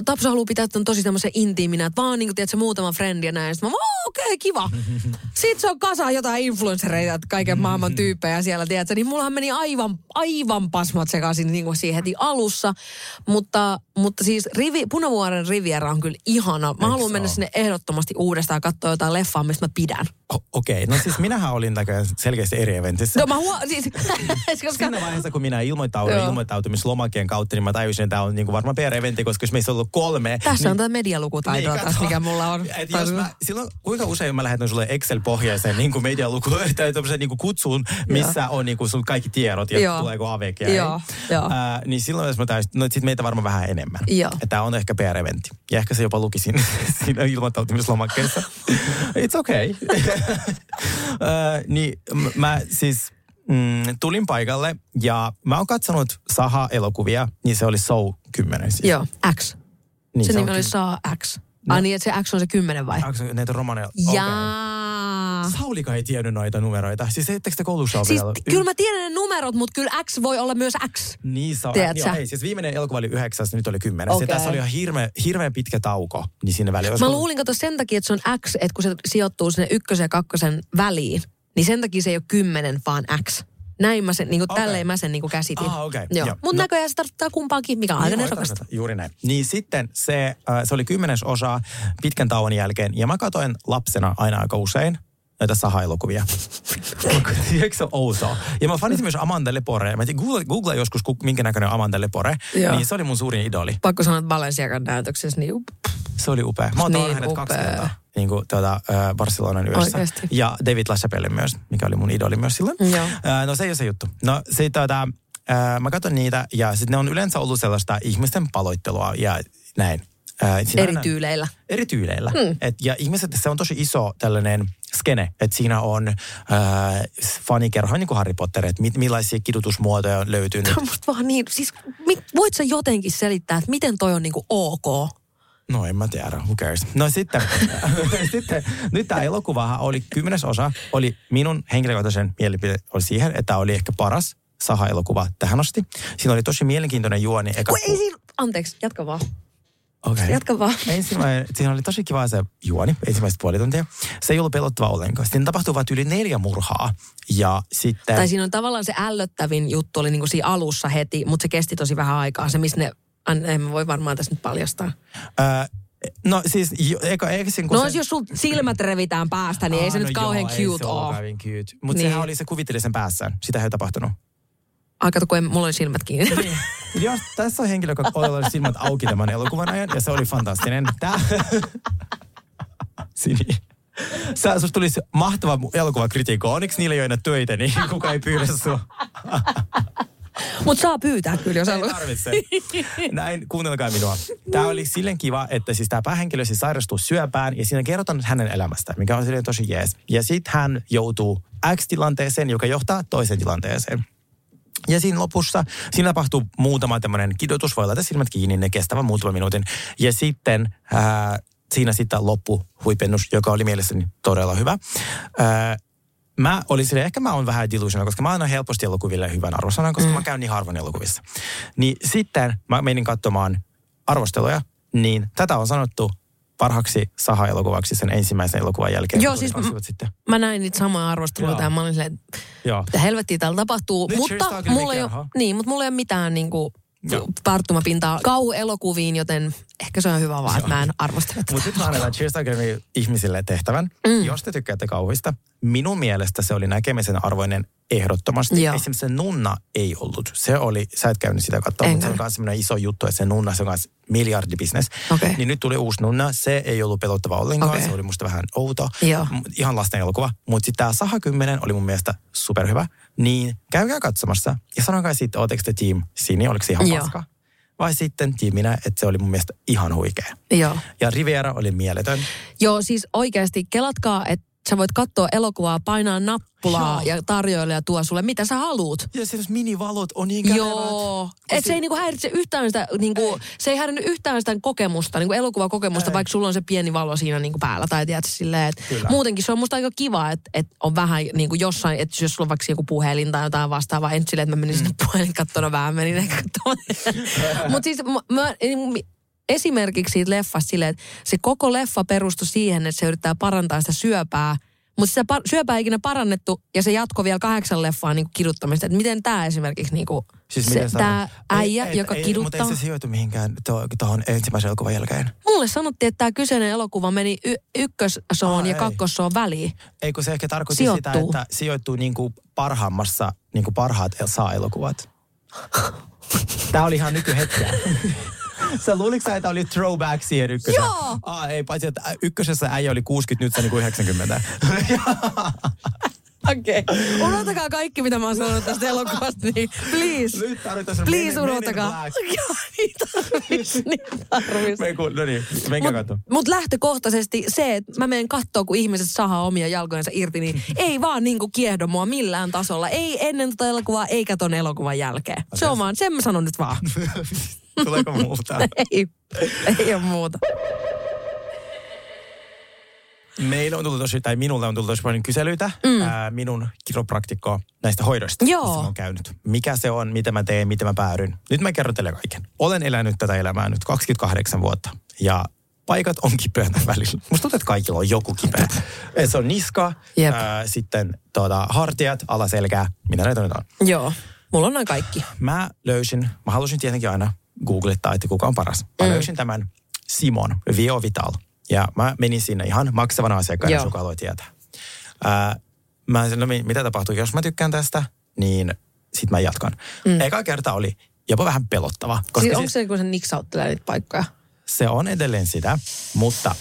Tapsa haluaa pitää tämän tosi tämmöisen intiiminä, että vaan niin kuin, tiedätkö, muutama frendi ja näin. Sitten mä, "Oo, okei, okay, kiva. Sitten se on kasa jotain influenssereita, kaiken maailman tyyppejä siellä, tiedätkö. Niin mullahan meni aivan, aivan pasmat sekaisin niin kuin siinä heti alussa. Mutta, mutta siis rivi, Punavuoren Riviera on kyllä ihana. Mä haluan mennä sinne ehdottomasti uudestaan katsoa jotain leffaa, mistä mä pidän. Okei, okay. no siis minähän olin näköjään selkeästi eri eventissä. No mä huo... Siis, koska... Siinä vaiheessa, kun minä ilmoittauduin Joo. ilmoittautumislomakeen kautta, niin mä tajusin, että tämä on niinku varmaan PR-eventti, koska jos meissä on ollut kolme... Tässä on tätä medialukutaitoa Niin, taas, mikä mulla on. Et jos mä, silloin, kuinka usein mä lähetän sulle Excel-pohjaisen niin kuin medialuku, tai tämmöisen niin kuin kutsun, missä on niin kuin sun kaikki tiedot ja Joo. tuleeko AVG. Joo, joo. Niin silloin jos mä täysin, no sit meitä varmaan vähän enemmän. Joo. Tää on ehkä PR-eventti. Ja ehkä se jopa luki siinä, siinä ilmoittautumislomakkeessa. It's okay. Niin mä siis mm, tulin paikalle ja mä oon katsonut Saha-elokuvia, niin se oli Soul 10 siis. Joo, X. Niin, se on nimi oli ky- Saa X. Ai niin, että se X on se kymmenen vai? Onko se näitä romaneja? Jaa. Saulika ei tiennyt noita numeroita. Siis ettekö te koulussa Siis opetellut? kyllä mä tiedän ne numerot, mutta kyllä X voi olla myös X. Niin on. Joo, sä? ei, siis viimeinen elokuva oli yhdeksäs, nyt oli kymmenes. Okay. tässä oli ihan hirveän, hirveän pitkä tauko, niin siinä väliin. Mä luulin, kato sen takia, että se on X, että kun se sijoittuu sinne ykkösen ja kakkosen väliin, niin sen takia se ei ole kymmenen, vaan X. Näin mä sen, niin kuin Okei. tälleen mä sen niin kuin käsitin. Ah, okei. Joo. Joo. Mutta No- näköjään se tarkoittaa kumpaankin, mikä on aika Niin, nerokasta. Juuri näin. Niin sitten se, äh, se oli kymmenes osa pitkän tauon jälkeen. Ja mä katsoin lapsena aina aika usein näitä saha-elokuvia. Eikö se outoa? Ja mä fanitin myös Amanda Lepore. Mä Google, Google joskus, ku- minkä näköinen Amanda Lepore. Joo. Niin se oli mun suurin idoli. Pakko sanoa, että Balenciagan näytöksessä, niin Se oli upea. Mä oon Niin niin hänet kaksi upea. kertaa niin kuin, tuota, äh, Barcelonan yössä. Oikeesti? Ja David LaChapelle myös, mikä oli mun idoli myös silloin. Joo. Äh, no se ei ole se juttu. No se tuota, äh, mä katson niitä ja sitten ne on yleensä ollut sellaista ihmisten paloittelua ja näin. Äh, siinä eri aina- tyyleillä. Eri tyyleillä. Hmm. Et, ja ihmiset, se on tosi iso tällainen skene, että siinä on äh, fanikerho, niin kuin Harry Potter, että mit, millaisia kidutusmuotoja on löytynyt. Tämä on vaan niin, siis mi, voit sä jotenkin selittää, että miten toi on niinku ok? No en mä tiedä, who cares. No sitten, sitten nyt tämä elokuvahan oli kymmenes osa, oli minun henkilökohtaisen mielipide oli siihen, että oli ehkä paras saha-elokuva tähän asti. Siinä oli tosi mielenkiintoinen juoni. Eka, Kun ei siinä, anteeksi, jatka vaan. okay. Jatka vaan. Ensimmäinen, siinä oli tosi kiva se juoni, ensimmäiset puoli tuntia. Se ei ollut pelottava ollenkaan. Sitten tapahtui vain yli neljä murhaa. Ja sitten... Tai siinä on tavallaan se ällöttävin juttu oli niinku siinä alussa heti, mutta se kesti tosi vähän aikaa. Se, missä ne, an- en mä voi varmaan tässä nyt paljastaa. Ää, no siis, jo- eikö, sen, kun No se... jos sul silmät revitään päästä, niin ei se Aa, nyt no kauhean joo, ei cute ole. cute. Mutta Niin. sehän oli se kuvitteli sen päässään. Sitä ei tapahtunut. Ai kato, kun en, mulla oli silmät kiinni. Jos, tässä on henkilö, joka oli silmät auki tämän elokuvan ajan, ja se oli fantastinen. Tää... Sini. Sä, susta tulisi mahtava elokuvakritiikko. Onneksi niillä ei ole enää töitä, niin kukaan ei pyydä sua. Mutta saa pyytää kyllä, jos haluaa. tarvitse. Näin, kuunnelkaa minua. Tämä oli silleen kiva, että siis tämä päähenkilö siis sairastuu syöpään ja siinä kerrotaan hänen elämästä, mikä on silleen tosi jees. Ja sitten hän joutuu X-tilanteeseen, joka johtaa toiseen tilanteeseen. Ja siinä lopussa, siinä tapahtuu muutama tämmöinen kidutus, voi laittaa silmät kiinni, ne kestävät muutaman minuutin. Ja sitten ää, siinä sitten loppu huipennus, joka oli mielestäni todella hyvä. Ää, mä olin silleen, ehkä mä oon vähän delusional, koska mä annan helposti elokuville hyvän arvosanan, koska mm. mä käyn niin harvoin elokuvissa. Niin sitten mä menin katsomaan arvosteluja, niin tätä on sanottu parhaaksi saha-elokuvaksi sen ensimmäisen elokuvan jälkeen. Joo, siis vuotta sitten. Mä näin niitä samaa arvosteluita Joo. ja mä olin silleen, että helvettiä täällä tapahtuu. Nyt mutta, mulla ei ole, niin, mutta mulla ei ole mitään niinku, Joo. tarttumapintaa kauhuelokuviin, joten ehkä se on hyvä vaan, että mä en arvostele tätä. Mutta nyt mä annetaan Cheers ihmisille tehtävän. Mm. Jos te tykkäätte kauhuista, minun mielestä se oli näkemisen arvoinen ehdottomasti. Joo. Esimerkiksi se nunna ei ollut. Se oli, sä et käynyt sitä katsoa, En mutta se on myös semmoinen iso juttu, että se nunna, se on myös miljardibisnes. Okei. Niin nyt tuli uusi nunna, se ei ollut pelottava ollenkaan, Okei. se oli musta vähän outo. Joo. Ihan lasten elokuva. Mutta sitten tämä Saha 10 oli mun mielestä superhyvä. Niin käykää katsomassa ja sanokaa sitten, ootteko te team Sini, oliko se ihan Joo. paska? Vai sitten tiiminä, että se oli mun mielestä ihan huikea. Joo. Ja Riviera oli mieletön. Joo, siis oikeasti kelatkaa, että sä voit katsoa elokuvaa, painaa nappulaa Joo. ja tarjoilija tuo sulle, mitä sä haluut. Ja se minivalot on niin kätevät. Joo. Et se ei niinku häiritse yhtään sitä, niinku, se ei häirinnyt yhtään sitä kokemusta, niinku elokuvakokemusta, Ei. vaikka sulla on se pieni valo siinä niinku päällä. Tai tiedät silleen, että Kyllä. muutenkin se on musta aika kiva, että et on vähän niinku jossain, että jos sulla on vaikka joku puhelin tai jotain vastaavaa, en silleen, että mä menisin mm. puhelin kattona vähän, menin ehkä. Mutta siis mä, mä, esimerkiksi siitä leffasta silleen, että se koko leffa perustui siihen, että se yrittää parantaa sitä syöpää, mutta sitä par- syöpää ei ikinä parannettu ja se jatkoi vielä kahdeksan leffaa niin kiduttamista. Että miten tämä esimerkiksi niin kuin, Siis se, tämä äijä, Ei- ei- joka ei, kiduttaa. Mutta ei se sijoitu mihinkään tuo- tuohon ensimmäisen elokuvan jälkeen. Mulle sanottiin, että tämä kyseinen elokuva meni y- ykkössoon ja ei. kakkossoon väliin. Eikö se ehkä tarkoitti Sijoittuu. sitä, että sijoittuu niin kuin parhaimmassa, niin kuin parhaat saa-elokuvat? Tämä oli ihan nykyhetkeä. Sä luuliko sä, että oli throwback siihen ykköseen? Joo. Aa, ei, paitsi että ykkösessä äijä oli 60, nyt se niin kuin 90. Okei. Okay. Unohtakaa kaikki, mitä mä oon sanonut tästä elokuvasta, niin please. Nyt tarvitaan Please Men unohtakaa. Joo, niin tarvis, niin tarvis. No niin, menkää katsoa. Mutta mut lähtökohtaisesti se, että mä menen kattoo, kun ihmiset sahaa omia jalkojensa irti, niin ei vaan niinku kiehdo mua millään tasolla. Ei ennen tota elokuvaa, eikä ton elokuvan jälkeen. Se on vaan, sen mä sanon nyt vaan. Tuleeko muuta? ei, ei ole muuta. Meillä on tullut tosi, tai minulle on tullut tosi paljon kyselyitä. Mm. Ää, minun kiropraktikko näistä hoidoista. Joo. missä mä oon käynyt. Mikä se on, mitä mä teen, miten mä päädyn. Nyt mä kerron teille kaiken. Olen elänyt tätä elämää nyt 28 vuotta. Ja paikat on kipeät välillä. Musta tuntuu, että kaikilla on joku kipeä. Se on niska, Jep. ää, sitten tuota, hartiat, alaselkää, mitä näitä nyt on. Joo, mulla on noin kaikki. Mä löysin, mä halusin tietenkin aina googlettaa, että kuka on paras. Mä Mm. löysin tämän Simon Viovital. Ja mä menin sinne ihan maksavana asiakkaana, Joo. joka tietää. Ää, mä sanoin, no mi- mitä tapahtuu, jos mä tykkään tästä, niin sit mä jatkan. Mm. Eka kerta oli jopa vähän pelottava. Koska Siis, siis onko se kun se niksauttelee niitä paikkoja? se on edelleen sitä, mutta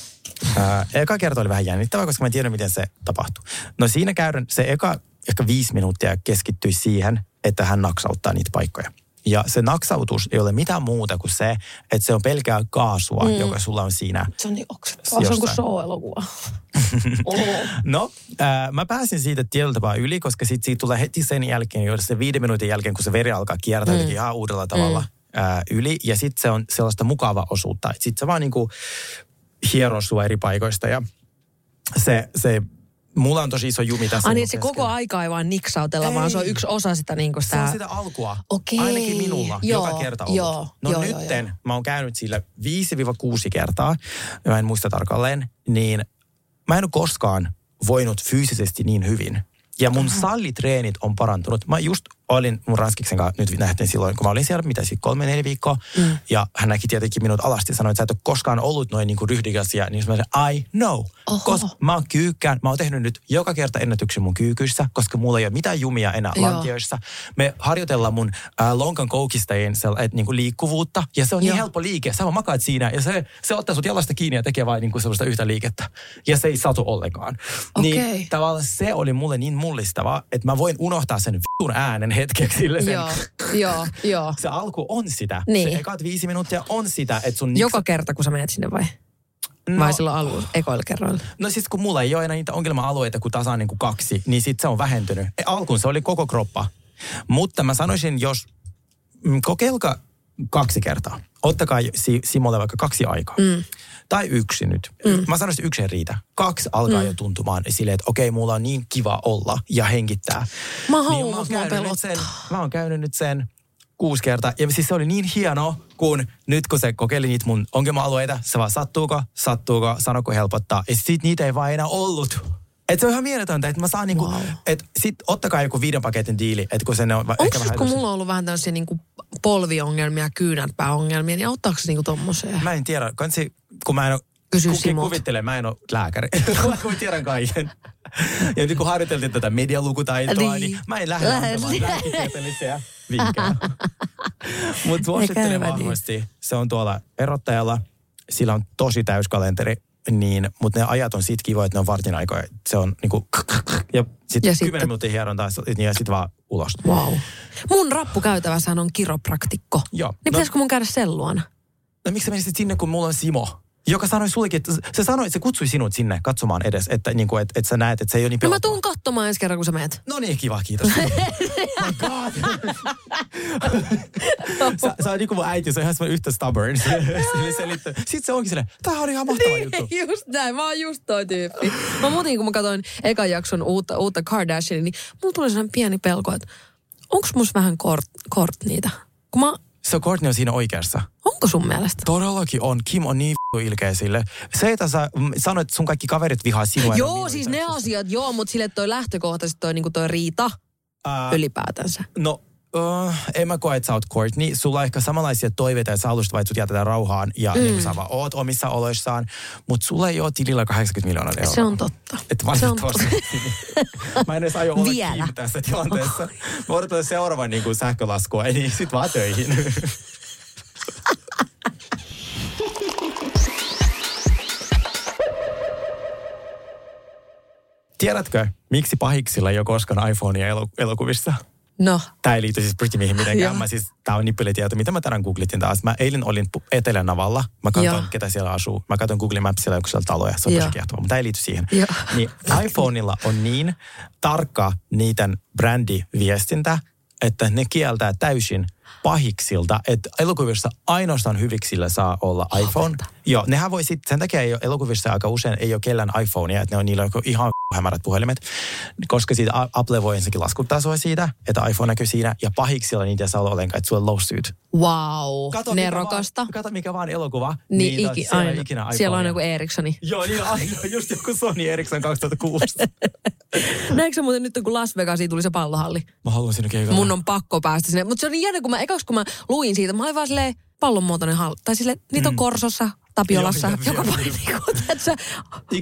ää, eka kerta oli vähän jännittävää, koska mä en tiedä, miten se tapahtuu. No siinä käydään, se eka ehkä viisi minuuttia keskittyi siihen, että hän naksauttaa niitä paikkoja. Ja se naksautus ei ole mitään muuta kuin se, että se on pelkää kaasua, mm. joka sulla on siinä. Se on niin oksettavaa. Se on kuin show-elokuva. No, ää, mä pääsin siitä tietyllä tapaa yli, koska sit siitä tulee heti sen jälkeen, jo se viiden minuutin jälkeen, kun se veri alkaa kiertää mm. ihan uudella tavalla. Mm. ää, yli ja sitten se on sellaista mukavaa osuutta. Sitten se vaan niinku hieroo sua eri paikoista ja se, se mulla on tosi iso jumi tässä. Ai niin, se koko aika ei vaan niksautella, vaan se on Ei. yksi osa sitä niin kuin Se sitä... on sitä alkua. Okei. Ainakin minulla Joo, joka kerta ollut. joo, no joo, nytten joo, joo. mä oon käynyt sillä 5-6 kertaa, mä en muista tarkalleen, niin mä en ole koskaan voinut fyysisesti niin hyvin. Ja mun sallitreenit on parantunut. Mä just olin mun ranskiksen kanssa nyt nähtiin silloin, kun mä olin siellä, mitä sitten kolme, neljä viikkoa. Mm. Ja hän näki tietenkin minut alasti ja sanoi, että sä et ole koskaan ollut noin niin ryhdikäs. Ja niin mä sanoin, I know. Oho. Koska mä oon kyykkään, mä oon tehnyt nyt joka kerta ennätyksen mun kyykyssä, koska mulla ei ole mitään jumia enää Joo. lantioissa. Me harjoitellaan mun äh, lonkan koukistajien et, niinku liikkuvuutta. Ja se on Joo. niin helppo liike. Sä makaat siinä ja se, se ottaa sut jalasta kiinni ja tekee vain niinku sellaista yhtä liikettä. Ja se ei satu ollenkaan. Okei. Niin tavallaan se oli mulle niin mullistavaa, että mä voin unohtaa sen vitun äänen hetkeksi. Sille sen, Joo, joo, joo. Se alku on sitä. Niin. Se ekat viisi minuuttia on sitä, että sun... Joka kerta, kun sä menet sinne vai? no, Vai silloin alun, ekoilla kerroilla? No siis kun mulla ei ole enää niitä ongelma-alueita kuin tasan niin kuin kaksi, niin sit se on vähentynyt. E, Alkuun se oli koko kroppa. Mutta mä sanoisin, jos mm, kokeilkaa kaksi kertaa. Ottakaa si- Simolle vaikka kaksi aikaa. Mm. Tai yksi nyt. Mm. Mä sanoisin, että yksi ei riitä. Kaksi alkaa mm. jo tuntumaan silleen, että okei, mulla on niin kiva olla ja hengittää. Mä Niin haluan, oon mut mua käynyt nyt sen, mä oon käynyt nyt sen kuusi kertaa. Ja siis se oli niin hieno, kun nyt kun se kokeili niitä mun ongelma-alueita, se vaan sattuuko, sattuuko, sanoko helpottaa. Ja sit niitä ei vaan enää ollut. Et se on ihan mieletöntä, että mä saan niinku, Wow. että sit ottakaa joku viiden paketin diili, että kun se ne on Onko ehkä vähän... kun mulla on ollut vähän tämmöisiä niinku polviongelmia, kyynärpääongelmia, niin auttaako se niinku tommoseen? Mä en tiedä, kansi, kun mä en ole... Kysy kukin Simolta. kuvittelee, mä en ole lääkäri. mä tiedän kaiken. Ja nyt kun harjoiteltiin tätä medialukutaitoa, niin, Niin. mä en lähde antamaan lääketieteellisiä vinkkejä. Mutta suosittelen niin. vahvasti. Se on tuolla erottajalla. Sillä on tosi täys kalenteri. Niin, mutta ne ajat on sit kivoja, että ne on vartin aikoja. Se on niinku... Ja sitten Ja sitten- minuuttia hierontaa ja sitten vaan ulos. Wow. Mun rappukäytävässähän on kiropraktikko. Joo. Niin No- pitäisikö mun käydä sen luona? No miksi sä menisit sinne, kun mulla on Simo? Joka sanoi sullekin, että se sanoi, se kutsui sinut sinne katsomaan edes, että, niin kuin, että, että sä näet, että se ei ole niin No mä tuun katsomaan ensi kerran, kun sä meet. No niin, kiva, kiitos. My God. sä, sä oot niin kuin mun äiti, se on ihan semmoinen yhtä stubborn. Sille. Sitten se onkin silleen, tää on ihan mahtava juttu. just näin, mä oon just toi tyyppi. Mä muuten, kun mä katsoin ekan jakson uutta, uutta Kardashiania, niin mulla tuli sellainen pieni pelko, että onks mus vähän kort, kort niitä? Kun mä, Se Courtney on siinä oikeassa. onko sun mielestä? Todellakin on. Kim on niin f***u ilkeä sille. Se, että sä mm, sanoit, että sun kaikki kaverit vihaa sinua. Joo, siis ne asiat, joo, mutta sille toi lähtökohtaisesti toi, niinku toi riita Ää, ylipäätänsä. No, uh, en mä koe, että sä oot Courtney. Sulla on ehkä samanlaisia toiveita, että sä haluaisit vaan, että sut jätetään rauhaan ja mm. niin sä vaan oot omissa oloissaan. Mutta sulla ei ole tilillä 80 miljoonaa euroa. Se on totta. Se on valitettavasti. mä en edes aio olla Vielä. kiinni tässä tilanteessa. Mä odotan seuraavan niin kuin sähkölaskua, niin sit vaan töihin. Tiedätkö, miksi pahiksilla ei ole koskaan iPhonea elo- elokuvissa? No, Tämä ei liity siis Joo. mitenkään. Mä siis, tää on nippelitieto, mitä mä tänään googletin taas. Mä eilen olin Etelänavalla. Mä katsoin, Joo. ketä siellä asuu. Mä katsoin Google Mapsilla joku siellä taloja. Se on tosi kiehtova, mutta tämä ei liity siihen. Niin iPhoneilla on niin tarkka niiden brändiviestintä, että ne kieltää täysin pahiksilta, että elokuvissa ainoastaan hyviksillä saa olla iPhone. Joo, nehän voi sitten, sen takia ei ole elokuvissa aika usein ei ole kellään iPhonea, että ne on niillä joku ihan hämärät puhelimet, koska siitä Apple voi ensinnäkin laskuttaa sua siitä, että iPhone näkyy siinä, ja pahiksilla niitä ei saa olla ollenkaan, että sulla on lawsuit. wow, Kato, mikä nerokasta. Vaan, kato mikä vaan elokuva. Niin, tota, iki, siellä aina. ikinä Siellä on joku Ericssoni. Joo, niin aina, just joku Sony Ericsson 2006. Näetkö muuten nyt, kun Las Vegasiin tuli se pallohalli? Mä haluan sinne keikalla. Mun on pakko päästä sinne. Mutta se oli jännä, kun mä ekaksi kun mä luin siitä, mä olin vaan silleen pallonmuotoinen halli. Tai sille niitä on Korsossa, Tapiolassa, Joo, joka paikassa.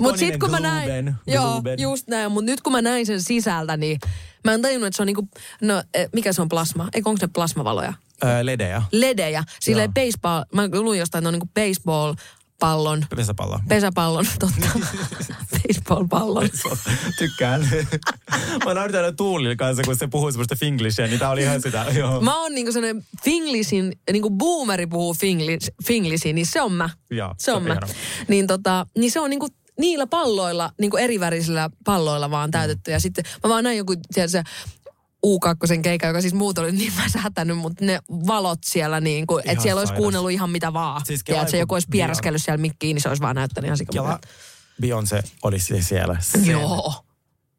Mutta sitten kun mä näin, Globen, joo, Globen. just näin, mutta nyt kun mä näin sen sisältä, niin mä en tajunnut, että se on niinku, no eh, mikä se on plasma? Eikö onko ne plasmavaloja? Öö, ledejä. Ledejä. Silleen Joo. baseball, mä luin jostain, että ne on niinku baseball pallon, Pesäpallo. pesäpallon, totta. Baseball-pallon. Tykkään. mä nautin aina Tuulin kanssa, kun se puhuu semmoista finglishia, niin tää oli ihan sitä. Joo. Mä oon niinku sellainen Finglishin, niinku boomeri puhuu Finglis, Finglisiin, niin se on mä. Joo, se on se mä. on hieno. Niin, tota, niin se on niinku niillä palloilla, niinku eri värisillä palloilla vaan täytetty. Ja sitten mä vaan näin joku, tiedätkö, U2 keikan, joka siis muut oli niin mä mutta ne valot siellä niin kuin, että siellä olisi sairas. kuunnellut ihan mitä vaan. Siis Siis Kela Tiedätkö, joku olisi piereskellyt siellä mikkiin, niin se olisi vaan näyttänyt ihan sikamuodelta. Beyoncé olisi siellä. Sen. Joo.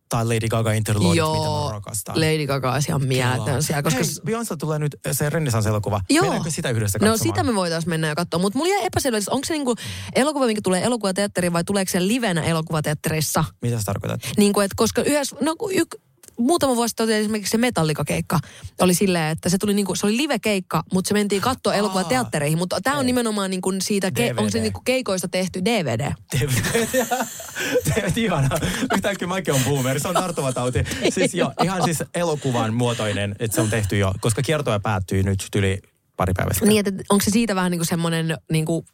Tai Lady Gaga Interlude, mitä mä rakastan. Lady Gaga olisi ihan mieletön siellä, koska... Hei, Beyoncé tulee nyt se Renaissance-elokuva. Joo. Mennäänkö sitä yhdessä No katsomaan? sitä me voitaisiin mennä ja katsoa, mutta mulla jäi epäselvä, että onko se niinku elokuva, minkä tulee elokuvateatteriin vai tuleeko se livenä elokuvateatterissa? Mitä sä tarkoitat? Niin kuin, että koska yhdessä, no kun yk, muutama vuosi sitten esimerkiksi se Metallica-keikka oli silleen, että se tuli niinku, se oli live-keikka, mutta se mentiin katsoa elokuvateattereihin. Mutta tämä on nimenomaan niinku siitä, ke, onko se niinku keikoista tehty DVD? DVD, ihana. Yhtäkkiä mäkin on boomer, se on tarttuva tauti. Siis jo, ihan siis elokuvan muotoinen, että se on tehty jo, koska kiertoja päättyy nyt yli pari päivää. Niin, että onko se siitä vähän niinku semmoinen niinku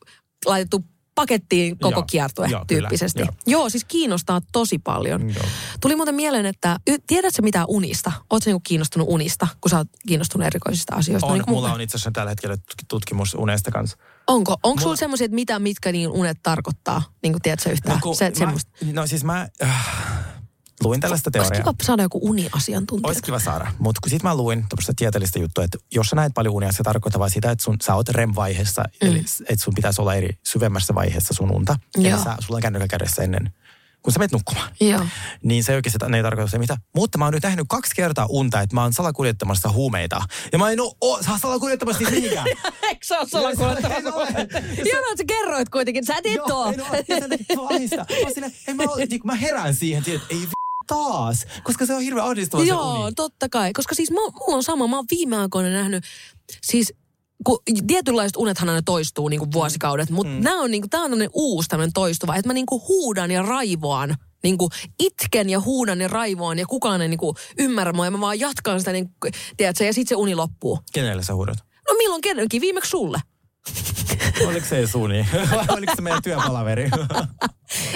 laitettu pakettiin koko Joo, kiertue joo, kyllä, tyyppisesti. joo. Joo, siis kiinnostaa tosi paljon. Joo. Tuli muuten mieleen, että tiedätkö mitä unista? Oletko niinku kiinnostunut unista, kun sä oot kiinnostunut erikoisista asioista? On, Niin mulla mä. on itse asiassa tällä hetkellä tutk- tutkimus unesta kanssa. Onko? Onko sulla Mulla- semmoisia, että mitä, mitkä niin unet tarkoittaa? Niin kuin tiedätkö yhtään? kun se, mä, semmoista. no siis mä äh, luin tällaista Olisi teoriaa. kiva saada joku uniasiantuntija. Olisi kiva saada, mutta kun sit mä luin tämmöistä tieteellistä juttua, että jos sä näet paljon unia, se tarkoittaa vaan sitä, että sun, sä oot REM-vaiheessa, mm. eli että sun pitäisi olla eri syvemmässä vaiheessa sun unta. Eli Joo. sä, sulla on kännykkä kädessä ennen, kun sä menet nukkumaan. Joo. Niin se oikeasti ne ei tarkoita se mitä. Mutta mä oon nyt nähnyt kaksi kertaa unta, että mä oon salakuljettamassa huumeita. Ja mä en oo, oo saa salakuljettamassa niitä mihinkään. Eikö se ole En ole. Hienoa, että sä kerroit kuitenkin. Sä en oo, sä. Mä, oon silleen, en mä, niin herään siihen, että ei taas, koska se on hirveän ahdistava se Joo, uni. totta kai. Koska siis mulla on sama. Mä oon viime aikoina nähnyt, siis kun tietynlaiset unethan aina toistuu niin kuin vuosikaudet, mutta mm. nämä on, niin kuin, tää on tämmönen uusi tämmönen toistuva, että mä niin kuin huudan ja raivoan, niin kuin itken ja huudan ja raivoan ja kukaan ei niin kuin ymmärrä mua ja mä vaan jatkan sitä, niin tiedätkö, ja sitten se uni loppuu. Kenelle sä huudat? No milloin kenenkin? Viimeksi sulle. Oliko se edes uni? Vai oliko se meidän työpalaveri?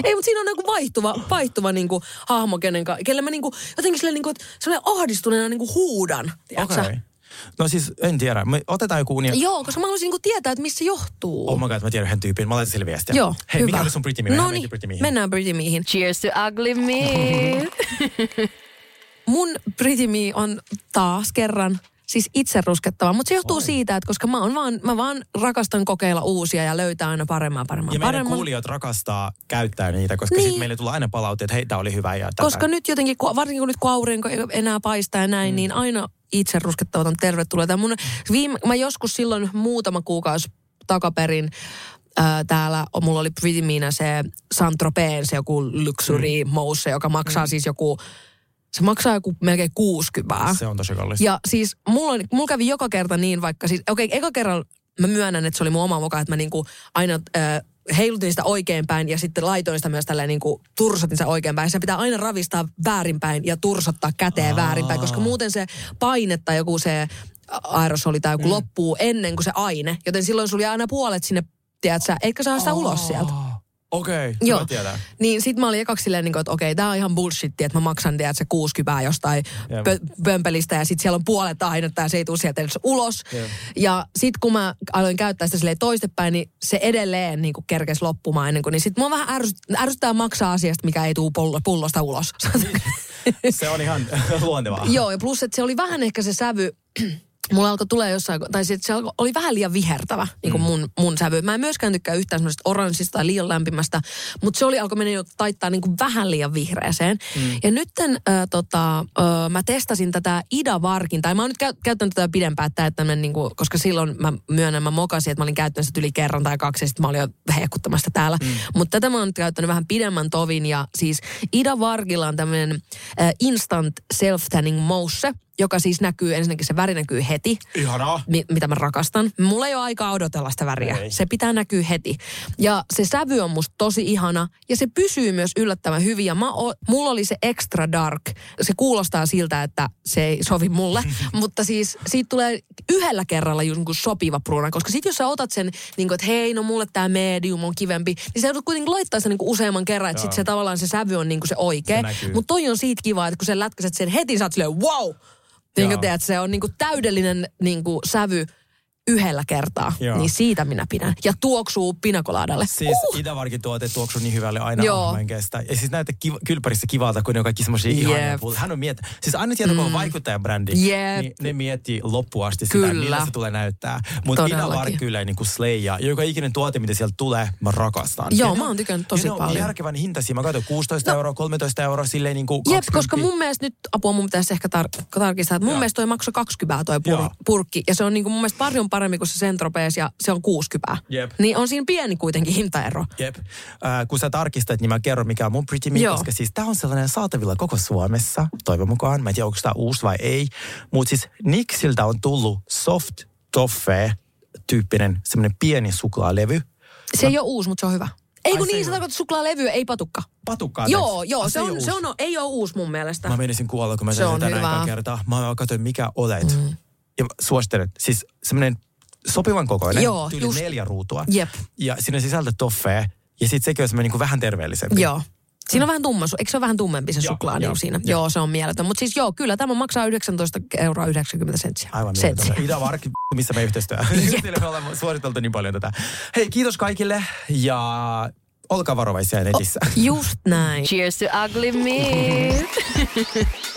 Ei, mutta siinä on joku vaihtuva, vaihtuva niinku hahmo, kenen, ka- kelle mä niinku, jotenkin silleen niinku, että ahdistuneena niinku huudan. Okei. sä? No siis en tiedä. Me otetaan joku uni. Joo, koska mä haluaisin niinku tietää, että missä se johtuu. Oh my god, mä tiedän yhden tyypin. Mä laitan sille viestiä. Joo, Hei, hyvä. mikä oli sun Pretty Me? Mennään No niin, Pretty mennään Pretty Meihin. Cheers to ugly me. Mun Pretty Me on taas kerran siis itse ruskettava, mutta se johtuu siitä, että koska mä, on vaan, mä vaan rakastan kokeilla uusia ja löytää aina paremman, paremman, Ja meidän paremman. kuulijat rakastaa käyttää niitä, koska Niin. sitten meille tulee aina palautteet, että hei, tää oli hyvä ja tätä. Koska nyt jotenkin, varsinkin kun nyt kun aurinko ei enää paistaa ja näin, mm. niin aina itse ruskettavat on tervetulleita. Mun viime, mä joskus silloin muutama kuukausi takaperin ää, täällä, mulla oli Pretty Meena se Saint-Tropeen, se joku luxury mm. mousse, joka maksaa mm. siis joku, se maksaa joku melkein 60. Se on tosi kallis. Ja siis mulla, on, mulla kävi joka kerta niin, vaikka siis, okei, okay, eka kerran mä myönnän, että se oli mun oma moka, että mä niinku aina äh, heilutin sitä oikeinpäin ja sitten laitoin sitä myös tälleen niinku tursotin sitä oikeinpäin. Se pitää aina ravistaa väärinpäin ja tursottaa käteen väärinpäin, koska muuten se paine tai joku se aerosoli tai joku mm. loppuu ennen kuin se aine. Joten silloin sulla jää aina puolet sinne, tiedätkö, eikä saa sitä ulos sieltä. Okei, okay, Joo. tietää. Niin sit mä olin ekaksi silleen, niin kuin, että okei, tää on ihan bullshit, että mä maksan tiedät, se 60 jostain pö- pömpelistä ja sit siellä on puolet ainetta ja se ei tule sieltä edes ulos. Jep. Ja sit kun mä aloin käyttää sitä silleen toistepäin, niin se edelleen niin kerkesi loppumaan ennen kuin, niin sit mua vähän ärsyt- ärsyttää maksaa asiasta, mikä ei tule pullo- pullosta ulos. Se on ihan luontevaa. Joo, ja plus, että se oli vähän ehkä se sävy, mulla alkoi tulee jossain, tai sit se alkoi, oli vähän liian vihertävä, niin kuin mun, mun sävy. Mä en myöskään tykkää yhtään semmoisesta oranssista tai liian lämpimästä, mutta se oli alkoi mennä jo taittaa niin kuin vähän liian vihreäseen. Mm. Ja nytten äh, tota, äh, mä testasin tätä Ida Varkin, tai mä oon nyt käy, käyttänyt tätä pidempään, että tämmönen, niin kuin, koska silloin mä myönnän, mä mokasin, että mä olin käyttänyt sitä yli kerran tai kaksi, ja sitten mä olin jo hehkuttamassa tällä. Mm. Mutta tätä mä oon nyt käyttänyt vähän pidemmän tovin, ja siis Ida Vargilla on tämmöinen äh, instant self-tanning mousse, joka siis näkyy, ensinnäkin se väri näkyy heti, Ihanaa. mi- mitä mä rakastan. Mulla ei ole aikaa odotella sitä väriä. Ei. Se pitää näkyä heti. Ja se sävy on musta tosi ihana ja se pysyy myös yllättävän hyvin. Ja mä o- mulla oli se extra dark. Se kuulostaa siltä, että se ei sovi mulle. mutta siis siitä tulee yhdellä kerralla just niin kuin sopiva pruuna. Koska sit jos sä otat sen, niin kuin, että hei, no mulle tämä medium on kivempi, niin sä joudut kuitenkin laittaa sen niin kuin useamman kerran, että sit se tavallaan se sävy on niin kuin se oikea. Mutta toi on siitä kiva, että kun sä lätkäset sen heti, sä oot silleen, wow! Niin kuin teet, se on niin kuin täydellinen niin kuin sävy yhdellä kertaa, Joo. niin siitä minä pidän. Ja tuoksuu pinakolaadalle. Siis uh. Itävarkin tuote tuoksuu niin hyvälle aina. Joo. Mä en kestä. Ja siis näyttää kiva, kylpärissä kivalta, kun ne on kaikki semmoisia Jep. ihania pulloja. Hän on miet... Siis aina tietää, kun on vaikuttajan brändi, Jep. niin ne miettii loppuun asti sitä, Kyllä. millä se tulee näyttää. Mutta. Itävarki kyllä niin kuin slay ja joka ikinen tuote, mitä sieltä tulee, mä rakastan. Joo, Ja mä on- oon tykännyt tosi ja ne on paljon. järkevän hintaisia. Mä katsoin 16 euroa, 13 euroa, silleen niin kuin Jep, koska mun mielestä nyt, apua mun pitäisi ehkä tar- tarkistaa, että mun Joo. mielestä toi maksoi 20 toi pur- purkki. Ja se on niinku mun mielestä paljon paremmin kuin se Centropees ja se on 60. Jep. Niin on siinä pieni kuitenkin hintaero. Jep. Äh, kun sä tarkistat, niin mä kerron, mikä on mun Pretty Me, Joo. koska siis tää on sellainen saatavilla koko Suomessa, toivon mukaan. Mä en tiedä, onko tää uusi vai ei. Mutta siis Nixiltä on tullut soft toffee tyyppinen semmoinen pieni suklaalevy. Se ei ole uusi, mutta se on hyvä. Ei kun se niin, se tarkoittaa suklaalevyä, ei patukka. Patukka. Joo, joo, se, ei on, se on, ei ole uusi mun mielestä. Mä menisin kuolla, kun mä Se sain on tänä hyvä. ekaa kertaa. Mä katsoin, mikä olet. Mm. Ja suosittelen. Siis semmoinen sopivan kokoinen. Joo, tyyli just. neljä ruutua. Jep. Ja siinä sisältö toffee. Ja sitten sekin on semmoinen niin vähän terveellisempi. Joo. Siinä on vähän tumma, eikö se ole vähän tummempi se suklaa joo, niin siinä? joo. Joo. se on mieletön. Mutta siis joo, kyllä tämä maksaa 19 euroa 90 sentsiä. Aivan mieletöntä. Ida Vark, missä me yhteistyö. Sille me ollaan suositeltu niin paljon tätä. Hei, kiitos kaikille ja olkaa varovaisia netissä. Just näin. Cheers to ugly me.